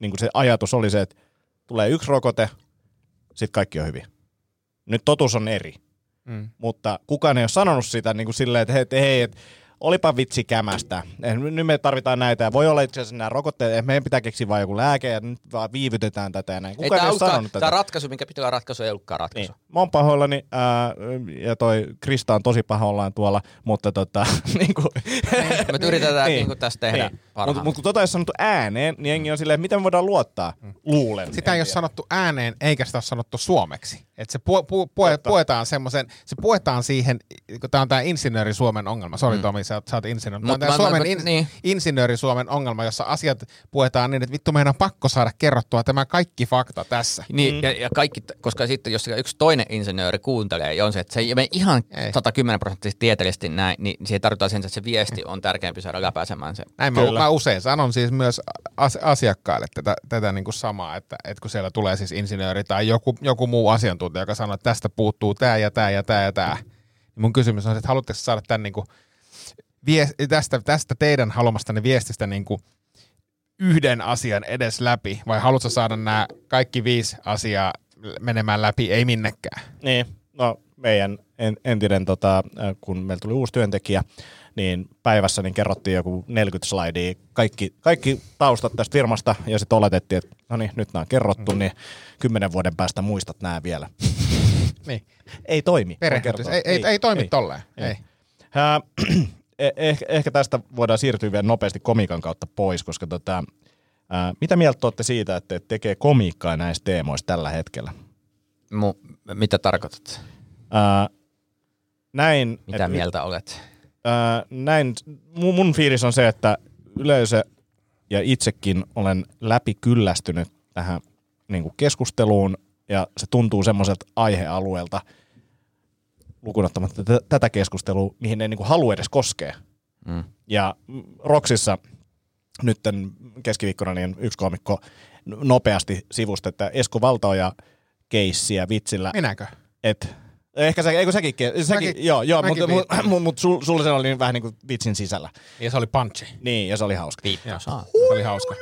niin se ajatus oli se, että tulee yksi rokote, sitten kaikki on hyvin. Nyt totuus on eri. Mm. Mutta kukaan ei ole sanonut sitä niin kuin silleen, että hei, että hei, että olipa vitsi kämästä. Eh, Nyt me tarvitaan näitä. Ja voi olla itse asiassa nämä rokotteet, että meidän pitää keksiä vain joku lääke ja nyt vaan viivytetään tätä ja näin. ei, Kukaan ei, tämä, ole sanonut tämä tätä. ratkaisu, minkä pitää olla ratkaisu, ei ollutkaan ratkaisu. Niin. Mä oon pahoillani, ää, ja toi Krista on tosi pahoillaan tuolla, mutta tota, niin kuin, Me yritetään niin. Niin tästä tehdä Mutta parhaamme. mut kun tota ei ole sanottu ääneen, niin jengi on silleen, että miten me voidaan luottaa? Luulen. Sitä ei ole tiedä. sanottu ääneen, eikä sitä ole sanottu suomeksi. Et se pu, pu, pu, puetaan semmoisen, se puetaan siihen, kun tämä on tämä insinööri Suomen ongelma. Sori mm. Tomi, sä, oot- sä oot insinööri. Mut tämä mä- mä- Suomen mä- in, niin. insinööri Suomen ongelma, jossa asiat puetaan niin, että vittu meidän on pakko saada kerrottua tämä kaikki fakta tässä. Niin, mm. ja, ja kaikki, koska sitten jos yksi toinen insinööri kuuntelee, ja on se, että se ei mene ihan Ei. 110 prosenttisesti tieteellisesti näin, niin siihen tarvitaan sen, että se viesti on tärkeämpi saada läpäisemään se. Näin mä, Kyllä. mä, usein sanon siis myös as, asiakkaille tätä, tätä niin kuin samaa, että, että kun siellä tulee siis insinööri tai joku, joku muu asiantuntija, joka sanoo, että tästä puuttuu tämä ja tämä ja tämä ja tämä, niin mun kysymys on, se, että haluatteko saada tämän niin kuin vie, tästä, tästä teidän haluamastanne viestistä niin kuin yhden asian edes läpi, vai haluatko saada nämä kaikki viisi asiaa menemään läpi, ei minnekään? Niin, no meidän en, entinen, tota, äh, kun meillä tuli uusi työntekijä, niin päivässä niin kerrottiin joku 40 slaidia, kaikki, kaikki taustat tästä firmasta, ja sitten oletettiin, että no niin, nyt nämä on kerrottu, niin kymmenen vuoden päästä muistat nämä vielä. Niin. Ei toimi. kertoa. Ei, ei, ei, toimi tolleen. Ei. Ää, eh- ehkä, ehkä tästä voidaan siirtyä vielä nopeasti komiikan kautta pois, koska tota, ää, mitä mieltä olette siitä, että te tekee komiikkaa näistä teemoista tällä hetkellä? Mu, mitä tarkoitat? Ää, näin, Mitä et- mieltä olet? ää, näin, mun, mun fiilis on se, että yleisö ja itsekin olen läpi kyllästynyt tähän niin kuin keskusteluun ja se tuntuu semmoiselta aihealueelta lukunottamatta tätä- tätä keskustelua, mihin ei niin kuin halua edes koskea. Mm. Ja Roksissa nyt keskiviikkona niin yksi komikko nopeasti sivusta, että Esko Valtaoja keissiä vitsillä, Minäkö? että Ehkä se, eikö sekin, ke- sekin Mäkin- joo, joo mutta mut, mut, mut sul, sulla se oli niin vähän niin kuin vitsin sisällä. Ja se oli punchi. Niin, ja se oli hauska. Joo, se oli hauska.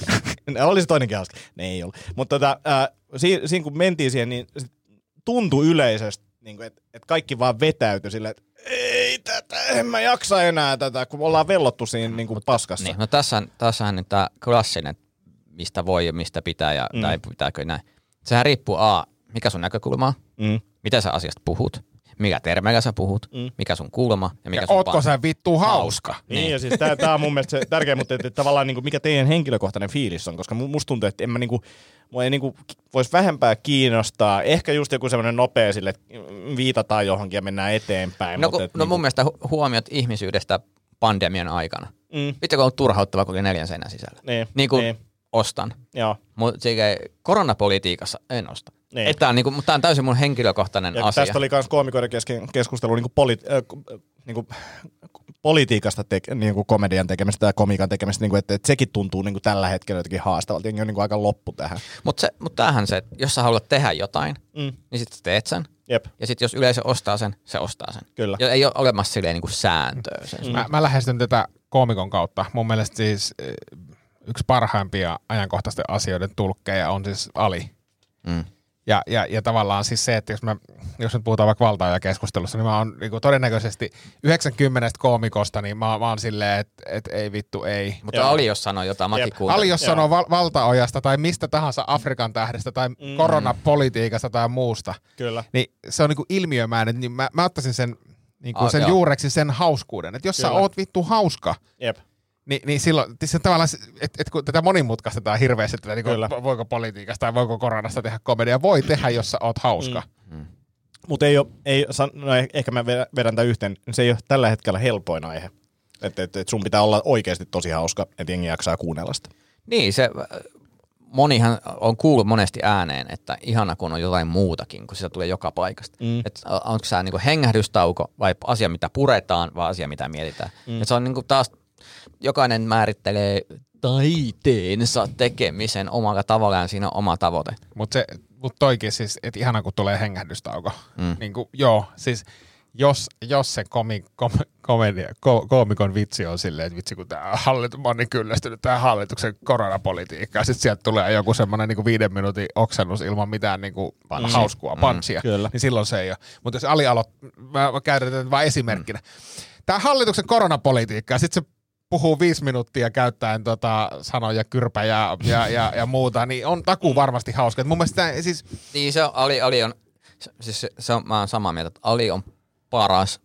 oli se toinenkin hauska. Ne ei ollut. Mutta tota, äh, siinä, siinä kun mentiin siihen, niin tuntui yleisesti, niin että et kaikki vaan vetäytyi silleen, että ei tätä, en mä jaksa enää tätä, kun ollaan vellottu siinä niin kuin paskassa. Niin, no tässä, tässähän nyt tämä klassinen, mistä voi ja mistä pitää ja, mm. tai pitääkö näin. Sehän riippuu A, mikä sun näkökulma on, Mm. miten sä asiasta puhut, mikä termeillä sä puhut, mm. mikä sun kulma ja mikä Ja sun ootko sä vittu hauska? Niin, niin ja siis tää, tää on mun mielestä se tärkeä, mutta että, että tavallaan niin kuin mikä teidän henkilökohtainen fiilis on, koska mu- musta tuntuu, että en mä niinku, mua ei niinku vois vähempää kiinnostaa. Ehkä just joku semmoinen nopea sille, että viitataan johonkin ja mennään eteenpäin. No, mutta kun, et no niinku- mun mielestä hu- huomiot ihmisyydestä pandemian aikana. Mm. Vittu kun on turhauttava koko neljän seinän sisällä. Niin, niin kuin niin. ostan. Joo. Mutta koronapolitiikassa en osta. Niin. Niin. Tämä on, niinku, mutta tää on täysin mun henkilökohtainen Ja asia. tästä oli myös koomikoiden kesken keskustelu niin kuin poli, äh, äh, niin kuin politiikasta, te, niin kuin komedian tekemistä ja komiikan tekemistä, niin kuin, että, että sekin tuntuu niin kuin tällä hetkellä jotenkin haastavalta. Jengi on niin kuin aika loppu tähän. Mutta mut tämähän se, että jos sä haluat tehdä jotain, Mm. niin sitten teet sen. Jep. Ja sitten jos yleisö ostaa sen, se ostaa sen. Kyllä. Ja ei ole olemassa silleen niinku sääntöä sen. Mm. Mä, mä lähestyn tätä koomikon kautta. Mun mielestä siis eh, yksi parhaimpia ajankohtaisten asioiden tulkkeja on siis Ali. Mm. Ja, ja, ja tavallaan siis se, että jos, mä, jos nyt puhutaan vaikka valtaa keskustelussa, niin mä oon niin todennäköisesti 90 koomikosta, niin mä, mä oon silleen, että et, ei vittu, ei. Mutta Joo. Ali jos sanoo jotain, mäkin Jep. kuuntelin. Ali, jos Joo. sanoo val- valtaojasta tai mistä tahansa Afrikan tähdestä tai mm. koronapolitiikasta tai muusta, Kyllä. niin se on niinku ilmiömäinen, niin mä, mä ottaisin sen, niinku Ah, sen juureksi sen hauskuuden. Että jos Kyllä. sä oot vittu hauska, Jep. Niin, niin silloin se tavallaan, että et kun tätä monimutkaistetaan hirveästi, että niin Kyllä. voiko politiikasta tai voiko koronasta tehdä komedia, voi tehdä, jos sä oot hauska. Mm. Mutta ei, oo- ei no eh- ehkä mä vedän tämän yhteen, se ei ole tällä hetkellä helpoin aihe. Että et, et sun pitää olla oikeasti tosi hauska, että jengi jaksaa kuunnella sitä. Niin, se, äh, monihan on kuullut monesti ääneen, että ihana kun on jotain muutakin, kun sitä tulee joka paikasta. Mm. Et onko se niinku hengähdystauko vai asia, mitä puretaan, vai asia, mitä mietitään. Mm. Et se on niinku taas, jokainen määrittelee taiteensa tekemisen omalla tavallaan, siinä on oma tavoite. Mutta mut toikin siis, että ihana kun tulee hengähdystauko. Mm. Niin kuin, joo, siis jos, jos se komi, kom, komedia, ko, koomikon vitsi on silleen, että vitsi kun tämä hallitus, mä oon niin kyllästynyt tähän hallituksen koronapolitiikkaan, sitten sieltä tulee joku semmoinen niin viiden minuutin oksennus ilman mitään niin kuin Panssi. hauskua, panssia, Mm, kyllä. niin silloin se ei ole. Mutta jos Ali alo, mä, mä käytän tätä vain esimerkkinä. Tämä hallituksen koronapolitiikka, ja sitten se puhuu viisi minuuttia käyttäen tota, sanoja kyrpä ja, ja, ja, ja, muuta, niin on takuu varmasti hauska. Et mun mielestä siis, Niin se on, Ali, Ali on, siis se, se on, mä oon samaa mieltä, että Ali on paras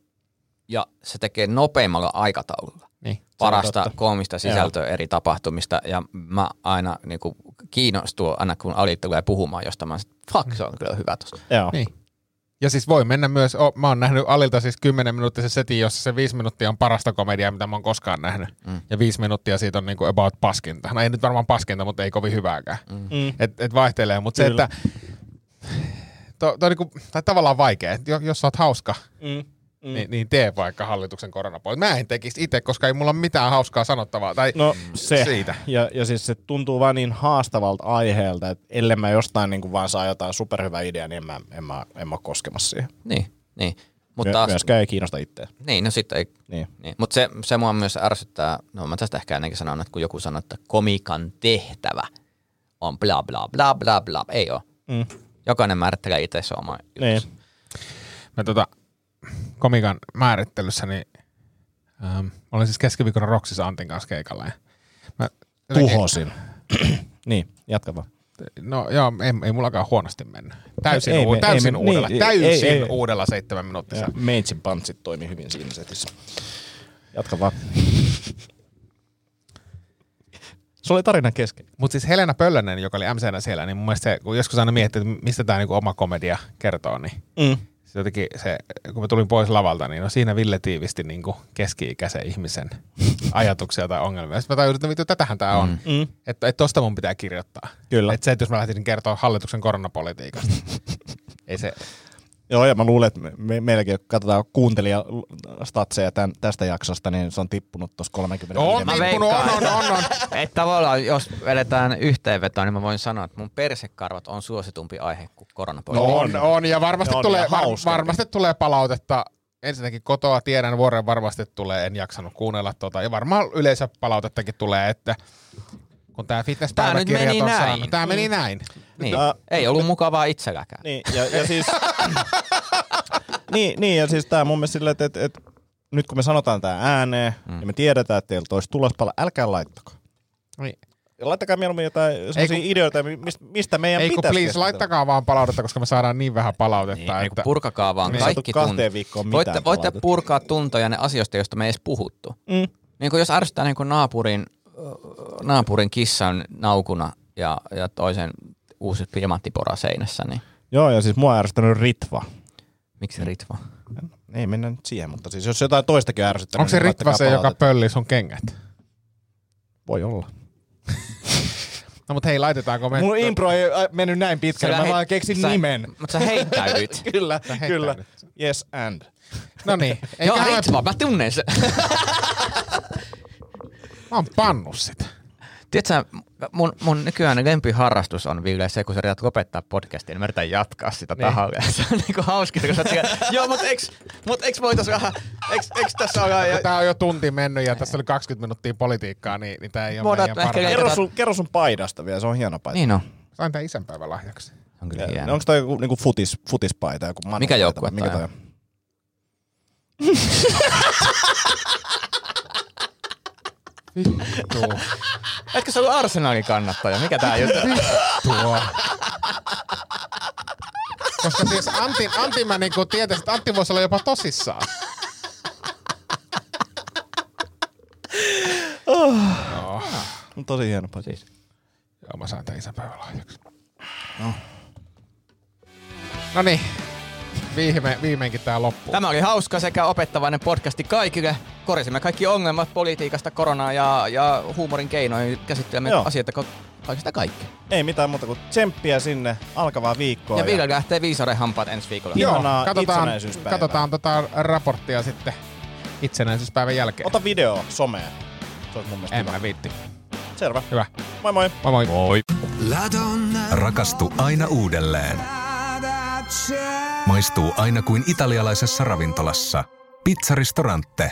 ja se tekee nopeimmalla aikataululla. niin. Parasta koomista sisältöä eri tapahtumista ja mä aina niinku, kiinnostun aina kun Ali tulee puhumaan jostain, mä sanoin, fuck se on kyllä hyvä tossa. Joo. Niin. Ja siis voi mennä myös, o, mä oon nähnyt Alilta siis 10 minuuttisen setin, jossa se viisi minuuttia on parasta komediaa, mitä mä oon koskaan nähnyt. Mm. Ja viisi minuuttia siitä on niinku about paskinta. No ei nyt varmaan paskinta, mutta ei kovin hyvääkään. Mm. Et, et vaihtelee, mutta se, että to, to niinku, tai tavallaan vaikea, että jo- jos sä oot hauska, Mm. Mm. niin, niin tee vaikka hallituksen koronapolitiikka. Mä en tekisi itse, koska ei mulla ole mitään hauskaa sanottavaa. Tai No se. Siitä. Ja, ja siis se tuntuu vaan niin haastavalta aiheelta, että ellei mä jostain niin kuin vaan saa jotain superhyvää ideaa, niin en mä, en mä, en mä ole koskemassa siihen. Niin, niin. Mutta taas, Myöskään ei kiinnosta itseä. niin, no sitten ei, Niin. niin. Mutta se, se mua myös ärsyttää, no mä tästä ehkä ennenkin sanon, että kun joku sanoo, että komikan tehtävä on bla bla bla bla bla, ei ole. Mm. Jokainen määrittelee itse se oma Niin. mä tota, komikan määrittelyssä, niin ähm, olin siis keskiviikkona Roksissa Antin kanssa keikalla. Ja mä Tuhosin. niin, jatka vaan. No joo, ei, ei mullakaan huonosti mennyt. Täysin, Ei ei, me- uu, ei täysin me- uudella, niin, täysin ei- ei- uudella seitsemän minuuttia. Meitsin pantsit toimi hyvin siinä setissä. Jatka vaan. Se oli tarinan kesken. Mutta siis Helena Pöllönen, joka oli MCnä siellä, niin mun mielestä se, kun joskus aina miettii, että mistä tämä niinku oma komedia kertoo, niin Mm. Se jotenkin se, kun mä tulin pois lavalta, niin no siinä Ville tiivisti niinku keski-ikäisen ihmisen ajatuksia tai ongelmia. Sitten mä tajusin, että vittu, tätähän tämä on. Mm. Että et tosta mun pitää kirjoittaa. Kyllä. Että se, että jos mä lähtisin kertoa hallituksen koronapolitiikasta, ei se, Joo, ja mä luulen, että me, me, meilläkin, kun katsotaan kuuntelijastatseja tämän, tästä jaksosta, niin se on tippunut tuossa 30 on Mä tippunut, on, on, on, on. Että tavallaan, jos vedetään yhteenvetoa, niin mä voin sanoa, että mun persekarvat on suositumpi aihe kuin No koronapolitiikka. on, on, ja varmasti, On, tulee, ja var, varmasti tulee palautetta. Ensinnäkin kotoa tiedän, vuoren varmasti tulee, en jaksanut kuunnella tota. Ja varmaan yleisöpalautettakin tulee, että kun tämä fitnesspäiväkirjat meni on näin. saanut. Tämä meni näin. Niin. Ä- Ei ollut mukavaa itselläkään. Niin, ja, ja siis... niin, niin, ja siis tää mun mielestä silleen, että, että, että nyt kun me sanotaan tää ääneen, mm. ja me tiedetään, että teiltä olisi tulospala, älkää laittako. Niin. Ja laittakaa mieluummin jotain sellaisia kun- ideoita, mistä, mistä meidän Ei pitäisi please, laittakaa vaan palautetta, koska me saadaan niin vähän palautetta. Niin, että... Purkakaa vaan Niin. kaikki kahteen viikkoon Voitte, voitte palautetta. purkaa tuntoja ne asioista, joista me ei edes puhuttu. Mm. Niin kuin jos ärsyttää niin kuin naapurin, naapurin kissan naukuna ja, ja toisen uusi pirmattipora seinässä, niin Joo, ja siis mua on ärsyttänyt Ritva. miksi Ritva? Ei mennä nyt siihen, mutta siis jos jotain toistakin on ärsyttänyt, Onko se niin Ritva se, joka palautetta. pölli sun kengät? Voi olla. No mutta hei, laitetaanko me... Mun impro ei äh, mennyt näin pitkälle, Sä mä vaan keksin sä- nimen. Mutta sä heittäydyit. kyllä, heittäydyt. kyllä. Yes and. No niin. Joo, Ritva, mä tunnen sen. Mä oon pannut sitä. Tiedätkö, mun, mun nykyään lempiharrastus on Ville se, kun sä yrität lopettaa podcastia, niin mä yritän jatkaa sitä Niin. niin. tahalle. Se on niinku hauska, kun sä oot joo, mut eiks, mut eiks voitais vähän, eiks, eiks tässä olla, ja, Tää on jo tunti mennyt ja tässä oli 20 minuuttia politiikkaa, niin, niin tää ei ole Voidaan meidän leikata- Kerro sun, kerro sun paidasta vielä, se on hieno paita. niin on. Sain tän isänpäivän lahjaksi. On kyllä hieno. onko toi joku niinku futis, futispaita? Joku Mikä paita joukkue Mikä toi on? Vittu. Etkö sä ollut Arsenalin kannattaja? Mikä tää juttu? Tuo. Koska siis Antti, Antti mä niinku tietäisin, että Antti voisi olla jopa tosissaan. On tosi hieno. Siis. Joo, mä sain tän isänpäivän lahjaksi. No niin. Viime, viimeinkin tää loppuu. Tämä oli hauska sekä opettavainen podcasti kaikille. Korisimme kaikki ongelmat politiikasta, koronaa ja, ja huumorin keinoin. Käsittelemme Joo. asioita, kun Oikeastaan kaikki. Ei mitään muuta kuin tsemppiä sinne alkavaa viikkoa. Ja Ville lähtee viisauden hampaat ensi viikolla. Joo. Katsotaan, katsotaan tota raporttia sitten itsenäisyyspäivän jälkeen. Ota video someen. Se olisi mun mielestä en hyvä. mä viitti. Selvä. Hyvä. Moi moi. Moi moi. Moi. Rakastu aina uudelleen. Maistuu aina kuin italialaisessa ravintolassa. Pizzaristorante.